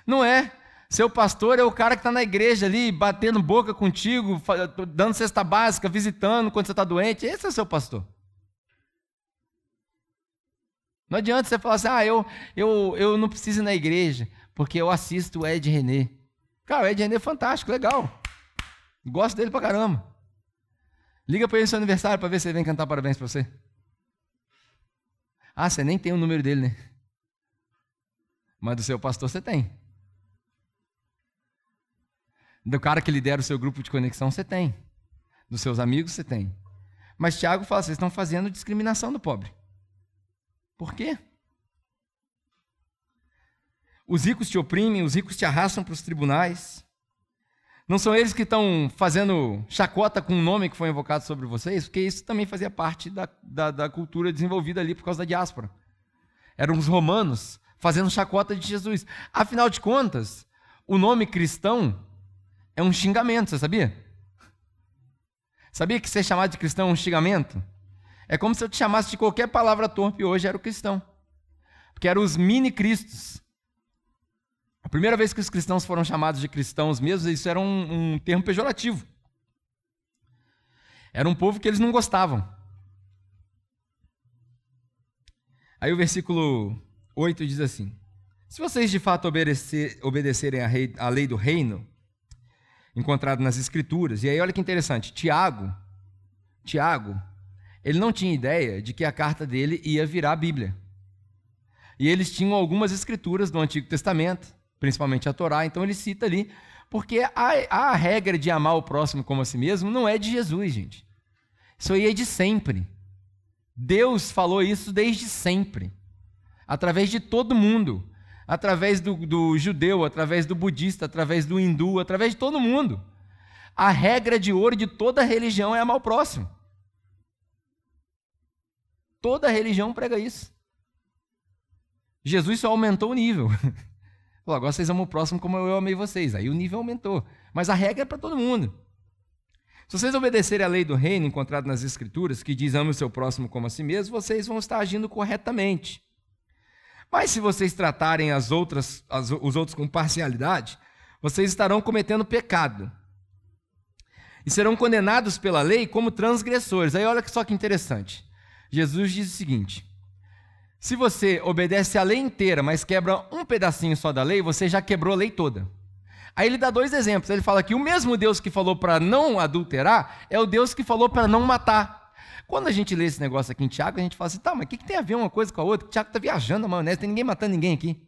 Não é. Seu pastor é o cara que está na igreja ali, batendo boca contigo, dando cesta básica, visitando quando você está doente. Esse é seu pastor. Não adianta você falar assim, ah, eu, eu, eu não preciso ir na igreja, porque eu assisto o Ed René. Cara, o Ed René é fantástico, legal. Gosto dele pra caramba. Liga para ele no seu aniversário para ver se ele vem cantar parabéns para você. Ah, você nem tem o número dele, né? Mas do seu pastor você tem. Do cara que lidera o seu grupo de conexão você tem. Dos seus amigos você tem. Mas Tiago fala: vocês estão fazendo discriminação do pobre. Por quê? Os ricos te oprimem, os ricos te arrastam para os tribunais. Não são eles que estão fazendo chacota com o nome que foi invocado sobre vocês? Porque isso também fazia parte da, da, da cultura desenvolvida ali por causa da diáspora. Eram os romanos fazendo chacota de Jesus. Afinal de contas, o nome cristão é um xingamento, você sabia? Sabia que ser chamado de cristão é um xingamento? É como se eu te chamasse de qualquer palavra torpe hoje era o cristão. Porque eram os mini-cristos. Primeira vez que os cristãos foram chamados de cristãos mesmo, isso era um, um termo pejorativo. Era um povo que eles não gostavam. Aí o versículo 8 diz assim: Se vocês de fato obedecer, obedecerem à lei do reino, encontrado nas Escrituras, e aí olha que interessante, Tiago, Tiago, ele não tinha ideia de que a carta dele ia virar a Bíblia. E eles tinham algumas escrituras do Antigo Testamento, principalmente a Torá, então ele cita ali, porque a, a regra de amar o próximo como a si mesmo não é de Jesus, gente. Isso aí é de sempre. Deus falou isso desde sempre, através de todo mundo. através do, do judeu, através do budista, através do hindu, através de todo mundo. A regra de ouro de toda religião é amar o próximo. Toda religião prega isso. Jesus só aumentou o nível. (laughs) Falou, agora vocês amam o próximo como eu amei vocês. Aí o nível aumentou. Mas a regra é para todo mundo. Se vocês obedecerem à lei do reino encontrada nas Escrituras, que diz ame o seu próximo como a si mesmo, vocês vão estar agindo corretamente. Mas se vocês tratarem as outras, as, os outros com parcialidade, vocês estarão cometendo pecado. E serão condenados pela lei como transgressores. Aí olha só que interessante. Jesus diz o seguinte: se você obedece a lei inteira, mas quebra um pedacinho só da lei, você já quebrou a lei toda. Aí ele dá dois exemplos. Ele fala que o mesmo Deus que falou para não adulterar é o Deus que falou para não matar. Quando a gente lê esse negócio aqui em Tiago, a gente fala assim, tá, mas o que, que tem a ver uma coisa com a outra? Tiago está viajando na maionese, tem ninguém matando ninguém aqui.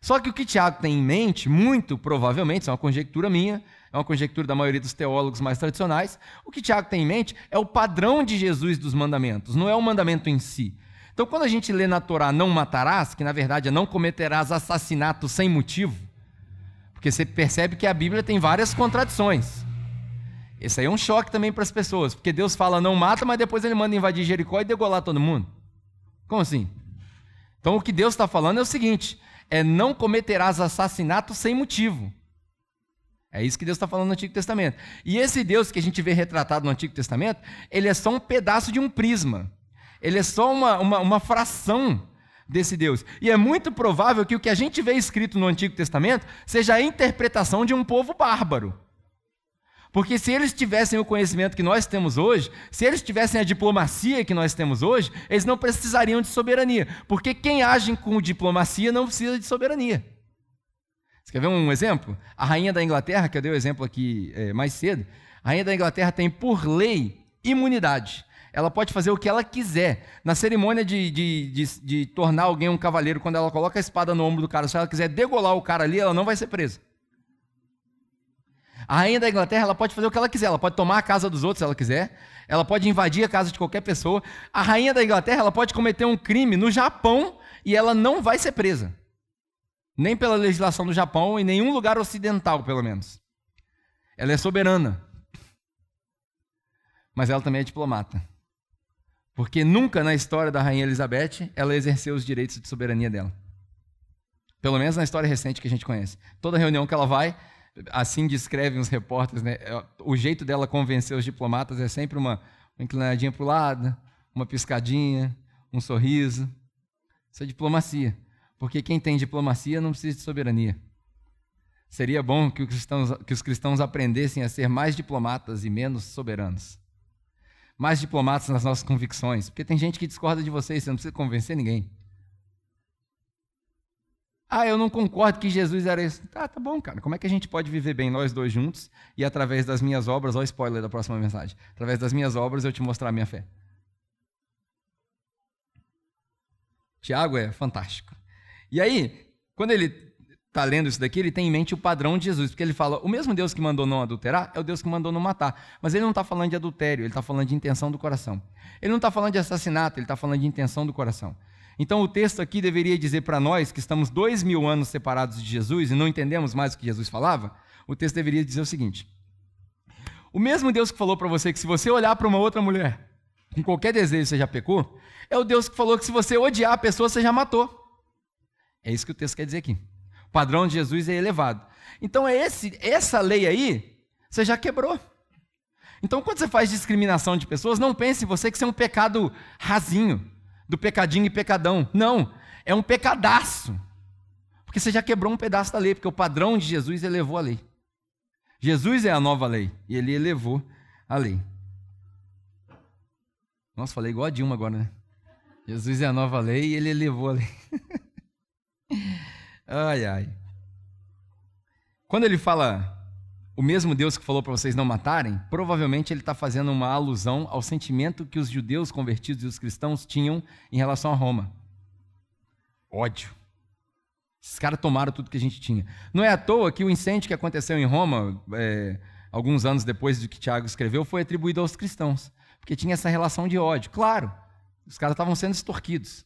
Só que o que Tiago tem em mente, muito provavelmente, isso é uma conjectura minha, é uma conjectura da maioria dos teólogos mais tradicionais, o que Tiago tem em mente é o padrão de Jesus dos mandamentos, não é o mandamento em si. Então, quando a gente lê na Torá não matarás, que na verdade é não cometerás assassinato sem motivo, porque você percebe que a Bíblia tem várias contradições. Esse aí é um choque também para as pessoas, porque Deus fala não mata, mas depois ele manda invadir Jericó e degolar todo mundo. Como assim? Então o que Deus está falando é o seguinte: é não cometerás assassinato sem motivo. É isso que Deus está falando no Antigo Testamento. E esse Deus que a gente vê retratado no Antigo Testamento, ele é só um pedaço de um prisma. Ele é só uma, uma, uma fração desse Deus. E é muito provável que o que a gente vê escrito no Antigo Testamento seja a interpretação de um povo bárbaro. Porque se eles tivessem o conhecimento que nós temos hoje, se eles tivessem a diplomacia que nós temos hoje, eles não precisariam de soberania. Porque quem age com diplomacia não precisa de soberania. Você quer ver um exemplo? A rainha da Inglaterra, que eu dei o exemplo aqui é, mais cedo, a rainha da Inglaterra tem, por lei, imunidade ela pode fazer o que ela quiser. Na cerimônia de, de, de, de, tornar alguém um cavaleiro, quando ela coloca a espada no ombro do cara, se ela quiser degolar o cara ali, ela não vai ser presa. A rainha da Inglaterra ela pode fazer o que ela quiser, ela pode tomar a casa dos outros se ela quiser, ela pode invadir a casa de qualquer pessoa. A rainha da Inglaterra ela pode cometer um crime no Japão e ela não vai ser presa. Nem pela legislação do Japão, em nenhum lugar ocidental, pelo menos. Ela é soberana. Mas ela também é diplomata. Porque nunca na história da Rainha Elizabeth ela exerceu os direitos de soberania dela. Pelo menos na história recente que a gente conhece. Toda reunião que ela vai, assim descrevem os repórteres, né? É, o jeito dela convencer os diplomatas é sempre uma, uma inclinadinha para o lado, uma piscadinha, um sorriso. Isso é diplomacia. Porque quem tem diplomacia não precisa de soberania. Seria bom que os cristãos, que os cristãos aprendessem a ser mais diplomatas e menos soberanos mais diplomatas nas nossas convicções, porque tem gente que discorda de vocês, você não precisa convencer ninguém. Ah, eu não concordo que Jesus era isso. Tá, tá bom, cara. Como é que a gente pode viver bem nós dois juntos e através das minhas obras, olha o spoiler da próxima mensagem, através das minhas obras eu te mostrar a minha fé? Tiago é fantástico. E aí, quando ele está lendo isso daqui, ele tem em mente o padrão de Jesus, porque ele fala: o mesmo Deus que mandou não adulterar é o Deus que mandou não matar. Mas ele não está falando de adultério, ele está falando de intenção do coração. Ele não está falando de assassinato, ele está falando de intenção do coração. Então o texto aqui deveria dizer para nós que estamos dois mil anos separados de Jesus e não entendemos mais o que Jesus falava, o texto deveria dizer o seguinte: o mesmo Deus que falou para você que se você olhar para uma outra mulher com qualquer desejo você já pecou, é o Deus que falou que se você odiar a pessoa você já matou. É isso que o texto quer dizer aqui. O padrão de Jesus é elevado. Então é esse, essa lei aí, você já quebrou. Então quando você faz discriminação de pessoas, não pense em você que isso é um pecado rasinho, do pecadinho e pecadão. Não, é um pecadaço. Porque você já quebrou um pedaço da lei, porque o padrão de Jesus elevou a lei. Jesus é a nova lei e ele elevou a lei. Nossa, falei igual a Dilma agora, né? Jesus é a nova lei e ele elevou a lei. (laughs) Ai, ai. Quando ele fala o mesmo Deus que falou para vocês não matarem, provavelmente ele está fazendo uma alusão ao sentimento que os judeus convertidos e os cristãos tinham em relação a Roma. Ódio. Esses caras tomaram tudo que a gente tinha. Não é à toa que o incêndio que aconteceu em Roma, é, alguns anos depois do que Tiago escreveu, foi atribuído aos cristãos. Porque tinha essa relação de ódio. Claro, os caras estavam sendo extorquidos.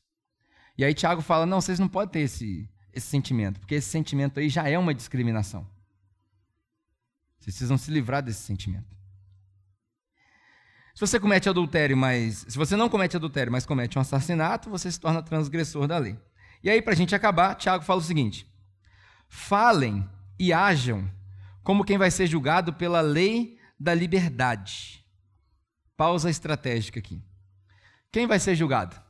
E aí Tiago fala: não, vocês não podem ter esse, esse sentimento, porque esse sentimento aí já é uma discriminação. Vocês precisam se livrar desse sentimento. Se você comete adultério, mas se você não comete adultério, mas comete um assassinato, você se torna transgressor da lei. E aí, para a gente acabar, Tiago fala o seguinte: falem e ajam como quem vai ser julgado pela lei da liberdade. Pausa estratégica aqui. Quem vai ser julgado?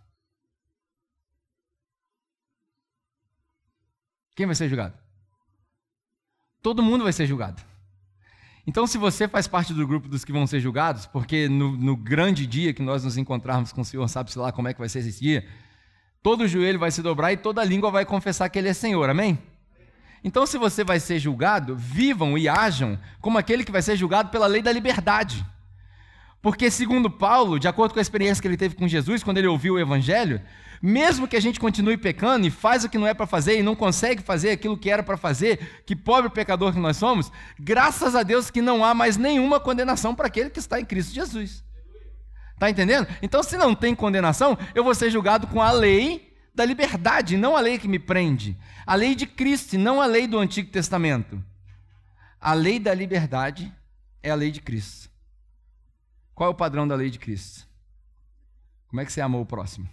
Quem vai ser julgado? Todo mundo vai ser julgado. Então, se você faz parte do grupo dos que vão ser julgados, porque no, no grande dia que nós nos encontrarmos com o Senhor, sabe-se lá como é que vai ser esse dia, todo joelho vai se dobrar e toda língua vai confessar que Ele é Senhor, amém? Então, se você vai ser julgado, vivam e ajam como aquele que vai ser julgado pela lei da liberdade. Porque, segundo Paulo, de acordo com a experiência que ele teve com Jesus, quando ele ouviu o Evangelho, mesmo que a gente continue pecando e faz o que não é para fazer e não consegue fazer aquilo que era para fazer, que pobre pecador que nós somos, graças a Deus que não há mais nenhuma condenação para aquele que está em Cristo Jesus. Está entendendo? Então, se não tem condenação, eu vou ser julgado com a lei da liberdade, não a lei que me prende. A lei de Cristo, não a lei do Antigo Testamento. A lei da liberdade é a lei de Cristo. Qual é o padrão da lei de Cristo? Como é que você amou o próximo?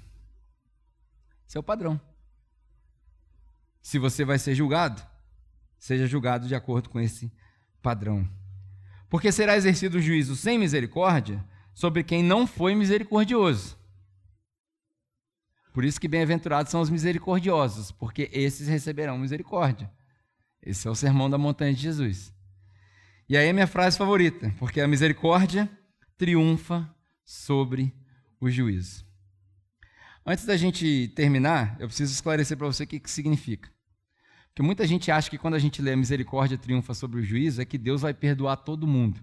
Esse é o padrão. Se você vai ser julgado, seja julgado de acordo com esse padrão. Porque será exercido o juízo sem misericórdia sobre quem não foi misericordioso. Por isso que bem-aventurados são os misericordiosos, porque esses receberão misericórdia. Esse é o sermão da montanha de Jesus. E aí é minha frase favorita, porque a misericórdia triunfa sobre o juízo. Antes da gente terminar, eu preciso esclarecer para você o que, que significa. Porque muita gente acha que quando a gente lê a misericórdia triunfa sobre o juízo, é que Deus vai perdoar todo mundo.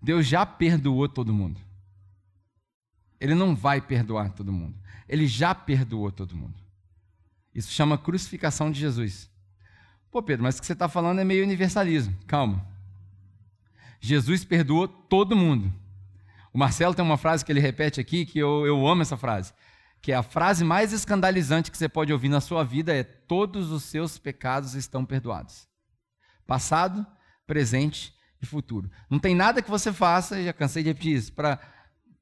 Deus já perdoou todo mundo. Ele não vai perdoar todo mundo. Ele já perdoou todo mundo. Isso chama crucificação de Jesus. Pô, Pedro, mas o que você está falando é meio universalismo. Calma. Jesus perdoou todo mundo. O Marcelo tem uma frase que ele repete aqui que eu, eu amo essa frase. Que é a frase mais escandalizante que você pode ouvir na sua vida é: Todos os seus pecados estão perdoados. Passado, presente e futuro. Não tem nada que você faça, já cansei de repetir isso, para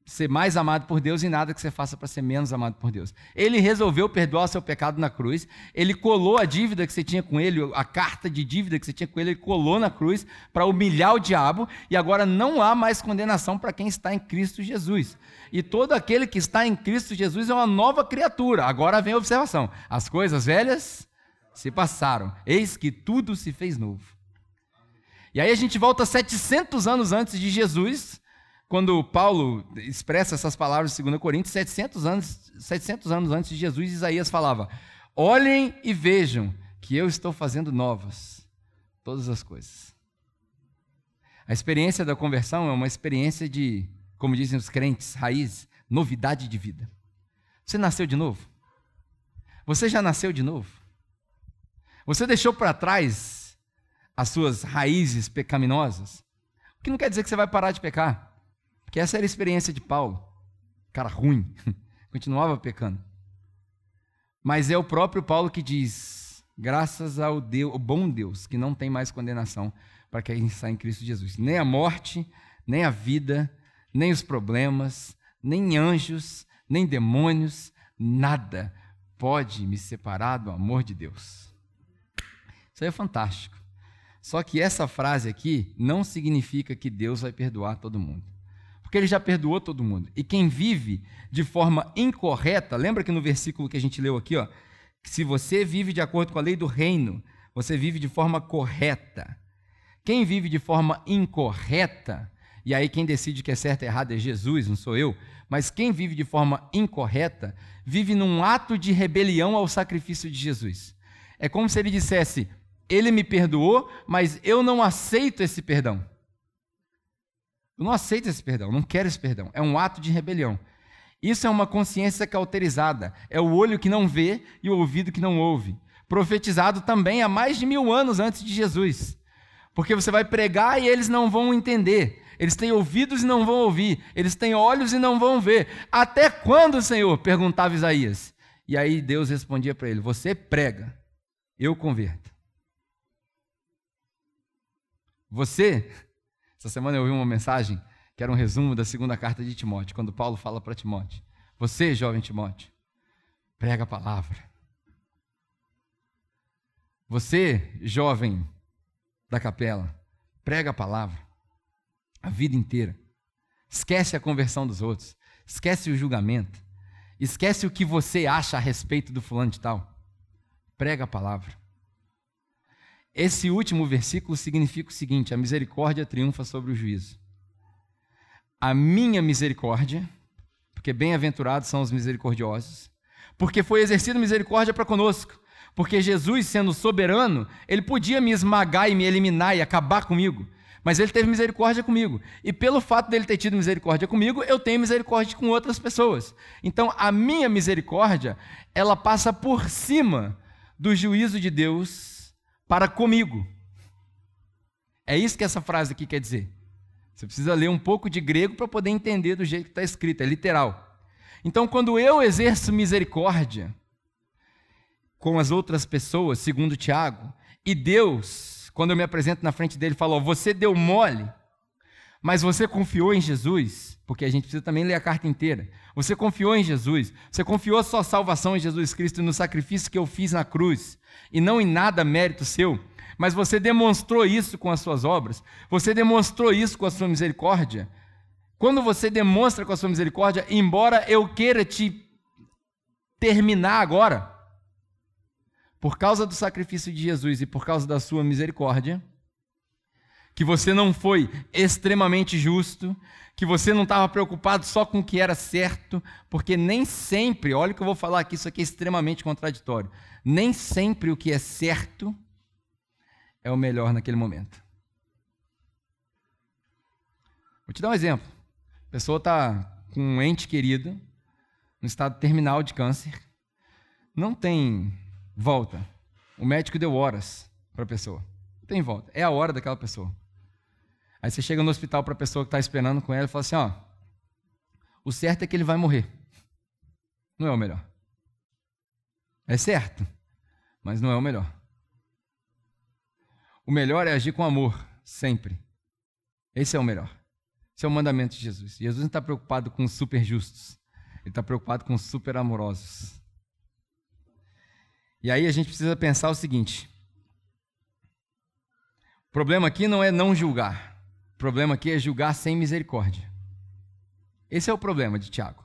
ser mais amado por Deus e nada que você faça para ser menos amado por Deus. Ele resolveu perdoar o seu pecado na cruz, ele colou a dívida que você tinha com ele, a carta de dívida que você tinha com ele, ele colou na cruz para humilhar o diabo, e agora não há mais condenação para quem está em Cristo Jesus. E todo aquele que está em Cristo Jesus é uma nova criatura. Agora vem a observação: as coisas velhas se passaram, eis que tudo se fez novo. E aí a gente volta 700 anos antes de Jesus, quando Paulo expressa essas palavras em 2 Coríntios, 700 anos, 700 anos antes de Jesus, Isaías falava: Olhem e vejam que eu estou fazendo novas todas as coisas. A experiência da conversão é uma experiência de, como dizem os crentes, raiz, novidade de vida. Você nasceu de novo? Você já nasceu de novo? Você deixou para trás as suas raízes pecaminosas? O que não quer dizer que você vai parar de pecar. Que essa era a experiência de Paulo. Cara ruim, (laughs) continuava pecando. Mas é o próprio Paulo que diz: graças ao Deus, o bom Deus, que não tem mais condenação para quem está em Cristo Jesus. Nem a morte, nem a vida, nem os problemas, nem anjos, nem demônios, nada pode me separar do amor de Deus. Isso aí é fantástico. Só que essa frase aqui não significa que Deus vai perdoar todo mundo porque ele já perdoou todo mundo. E quem vive de forma incorreta, lembra que no versículo que a gente leu aqui, ó, se você vive de acordo com a lei do reino, você vive de forma correta. Quem vive de forma incorreta, e aí quem decide que é certo e errado é Jesus, não sou eu, mas quem vive de forma incorreta, vive num ato de rebelião ao sacrifício de Jesus. É como se ele dissesse: Ele me perdoou, mas eu não aceito esse perdão. Eu não aceito esse perdão, não quero esse perdão. É um ato de rebelião. Isso é uma consciência cauterizada. É o olho que não vê e o ouvido que não ouve. Profetizado também há mais de mil anos antes de Jesus. Porque você vai pregar e eles não vão entender. Eles têm ouvidos e não vão ouvir. Eles têm olhos e não vão ver. Até quando, Senhor? perguntava Isaías. E aí Deus respondia para ele: Você prega, eu converto. Você, essa semana eu ouvi uma mensagem que era um resumo da segunda carta de Timóteo, quando Paulo fala para Timóteo: Você, jovem Timóteo, prega a palavra. Você, jovem da capela, prega a palavra a vida inteira. Esquece a conversão dos outros, esquece o julgamento, esquece o que você acha a respeito do fulano de tal. Prega a palavra. Esse último versículo significa o seguinte: a misericórdia triunfa sobre o juízo. A minha misericórdia, porque bem-aventurados são os misericordiosos, porque foi exercida misericórdia para conosco, porque Jesus, sendo soberano, ele podia me esmagar e me eliminar e acabar comigo, mas ele teve misericórdia comigo. E pelo fato dele ter tido misericórdia comigo, eu tenho misericórdia com outras pessoas. Então, a minha misericórdia, ela passa por cima do juízo de Deus para comigo. É isso que essa frase aqui quer dizer. Você precisa ler um pouco de grego para poder entender do jeito que está escrito, é literal. Então, quando eu exerço misericórdia com as outras pessoas, segundo Tiago, e Deus, quando eu me apresento na frente dele, falou: Você deu mole, mas você confiou em Jesus, porque a gente precisa também ler a carta inteira. Você confiou em Jesus, você confiou a sua salvação em Jesus Cristo e no sacrifício que eu fiz na cruz e não em nada mérito seu, mas você demonstrou isso com as suas obras, você demonstrou isso com a sua misericórdia. Quando você demonstra com a sua misericórdia, embora eu queira te terminar agora, por causa do sacrifício de Jesus e por causa da sua misericórdia, que você não foi extremamente justo, que você não estava preocupado só com o que era certo, porque nem sempre, olha o que eu vou falar aqui, isso aqui é extremamente contraditório. Nem sempre o que é certo é o melhor naquele momento. Vou te dar um exemplo. A pessoa está com um ente querido, no estado terminal de câncer, não tem volta. O médico deu horas para a pessoa. Não tem volta. É a hora daquela pessoa. Aí você chega no hospital para a pessoa que está esperando com ela e fala assim: ó, o certo é que ele vai morrer. Não é o melhor. É certo, mas não é o melhor. O melhor é agir com amor, sempre. Esse é o melhor. Esse é o mandamento de Jesus. Jesus não está preocupado com os super justos, ele está preocupado com os super amorosos. E aí a gente precisa pensar o seguinte: o problema aqui não é não julgar. O problema aqui é julgar sem misericórdia. Esse é o problema de Tiago.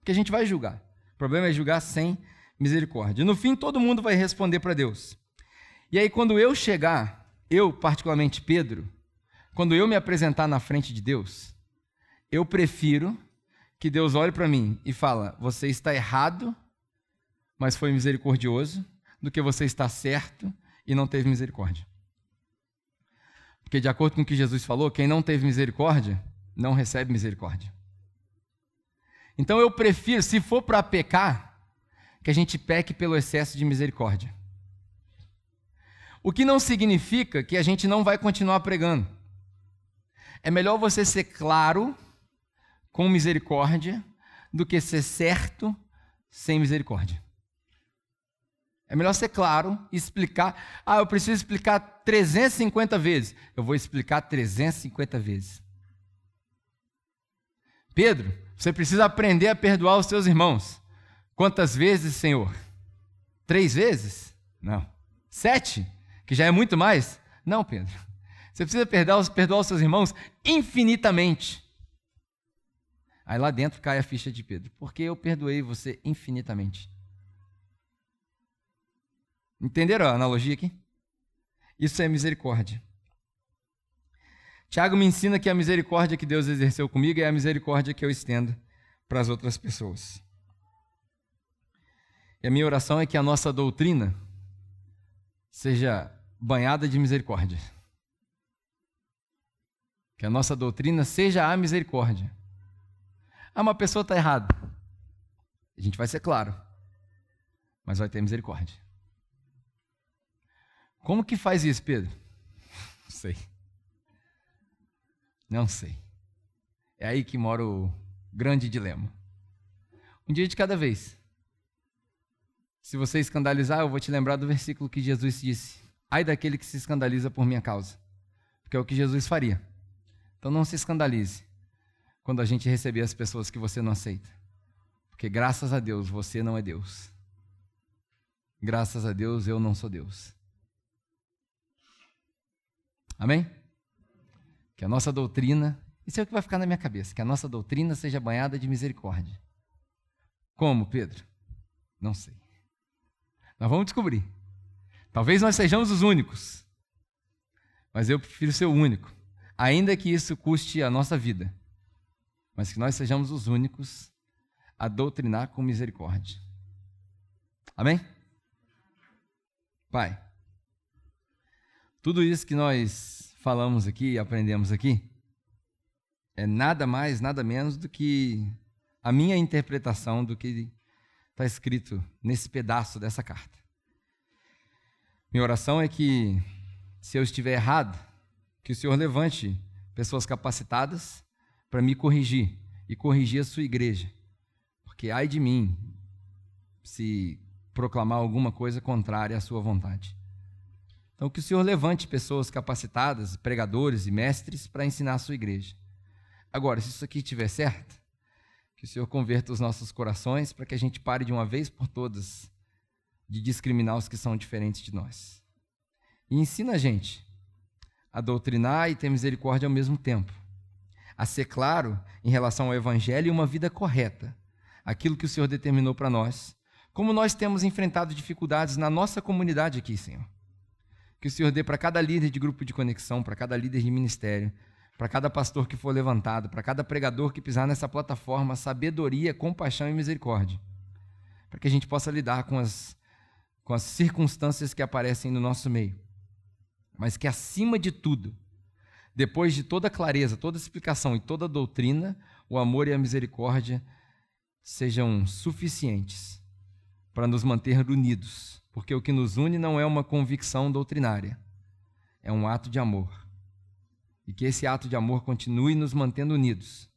Porque a gente vai julgar. O problema é julgar sem misericórdia. No fim, todo mundo vai responder para Deus. E aí, quando eu chegar, eu, particularmente Pedro, quando eu me apresentar na frente de Deus, eu prefiro que Deus olhe para mim e fala: "Você está errado, mas foi misericordioso", do que você está certo e não teve misericórdia. Porque, de acordo com o que Jesus falou, quem não teve misericórdia, não recebe misericórdia. Então eu prefiro, se for para pecar, que a gente peque pelo excesso de misericórdia. O que não significa que a gente não vai continuar pregando. É melhor você ser claro com misericórdia do que ser certo sem misericórdia. É melhor ser claro e explicar. Ah, eu preciso explicar 350 vezes. Eu vou explicar 350 vezes. Pedro, você precisa aprender a perdoar os seus irmãos. Quantas vezes, Senhor? Três vezes? Não. Sete? Que já é muito mais? Não, Pedro. Você precisa perdoar, perdoar os seus irmãos infinitamente. Aí lá dentro cai a ficha de Pedro. Porque eu perdoei você infinitamente. Entenderam a analogia aqui? Isso é misericórdia. Tiago me ensina que a misericórdia que Deus exerceu comigo é a misericórdia que eu estendo para as outras pessoas. E a minha oração é que a nossa doutrina seja banhada de misericórdia. Que a nossa doutrina seja a misericórdia. Ah, uma pessoa está errada. A gente vai ser claro, mas vai ter misericórdia. Como que faz isso, Pedro? (laughs) Não sei. Não sei. É aí que mora o grande dilema. Um dia de cada vez. Se você escandalizar, eu vou te lembrar do versículo que Jesus disse: Ai daquele que se escandaliza por minha causa. Porque é o que Jesus faria. Então não se escandalize quando a gente receber as pessoas que você não aceita. Porque graças a Deus você não é Deus. Graças a Deus eu não sou Deus. Amém? Que a nossa doutrina, isso é o que vai ficar na minha cabeça, que a nossa doutrina seja banhada de misericórdia. Como, Pedro? Não sei. Nós vamos descobrir. Talvez nós sejamos os únicos, mas eu prefiro ser o único, ainda que isso custe a nossa vida, mas que nós sejamos os únicos a doutrinar com misericórdia. Amém? Pai, tudo isso que nós falamos aqui e aprendemos aqui é nada mais, nada menos do que a minha interpretação do que está escrito nesse pedaço dessa carta. Minha oração é que, se eu estiver errado, que o Senhor levante pessoas capacitadas para me corrigir e corrigir a sua igreja. Porque ai de mim se proclamar alguma coisa contrária à sua vontade. Então, que o Senhor levante pessoas capacitadas, pregadores e mestres para ensinar a sua igreja. Agora, se isso aqui estiver certo, que o Senhor converta os nossos corações para que a gente pare de uma vez por todas de discriminar os que são diferentes de nós. E ensina a gente a doutrinar e ter misericórdia ao mesmo tempo. A ser claro em relação ao Evangelho e uma vida correta, aquilo que o Senhor determinou para nós. Como nós temos enfrentado dificuldades na nossa comunidade aqui, Senhor que o Senhor dê para cada líder de grupo de conexão, para cada líder de ministério, para cada pastor que for levantado, para cada pregador que pisar nessa plataforma, sabedoria, compaixão e misericórdia. Para que a gente possa lidar com as, com as circunstâncias que aparecem no nosso meio. Mas que, acima de tudo, depois de toda clareza, toda explicação e toda doutrina, o amor e a misericórdia sejam suficientes para nos manter unidos porque o que nos une não é uma convicção doutrinária, é um ato de amor. E que esse ato de amor continue nos mantendo unidos.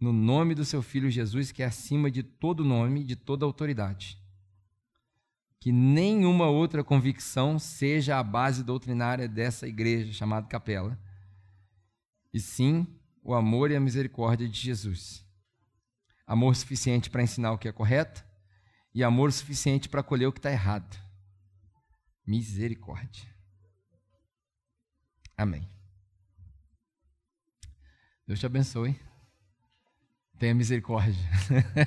No nome do seu Filho Jesus, que é acima de todo nome de toda autoridade. Que nenhuma outra convicção seja a base doutrinária dessa igreja chamada capela, e sim o amor e a misericórdia de Jesus. Amor suficiente para ensinar o que é correto, e amor suficiente para colher o que está errado. Misericórdia. Amém. Deus te abençoe. Tenha misericórdia.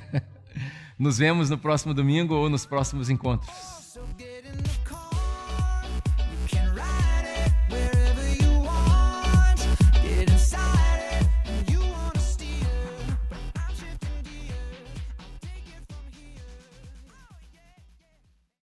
(laughs) Nos vemos no próximo domingo ou nos próximos encontros.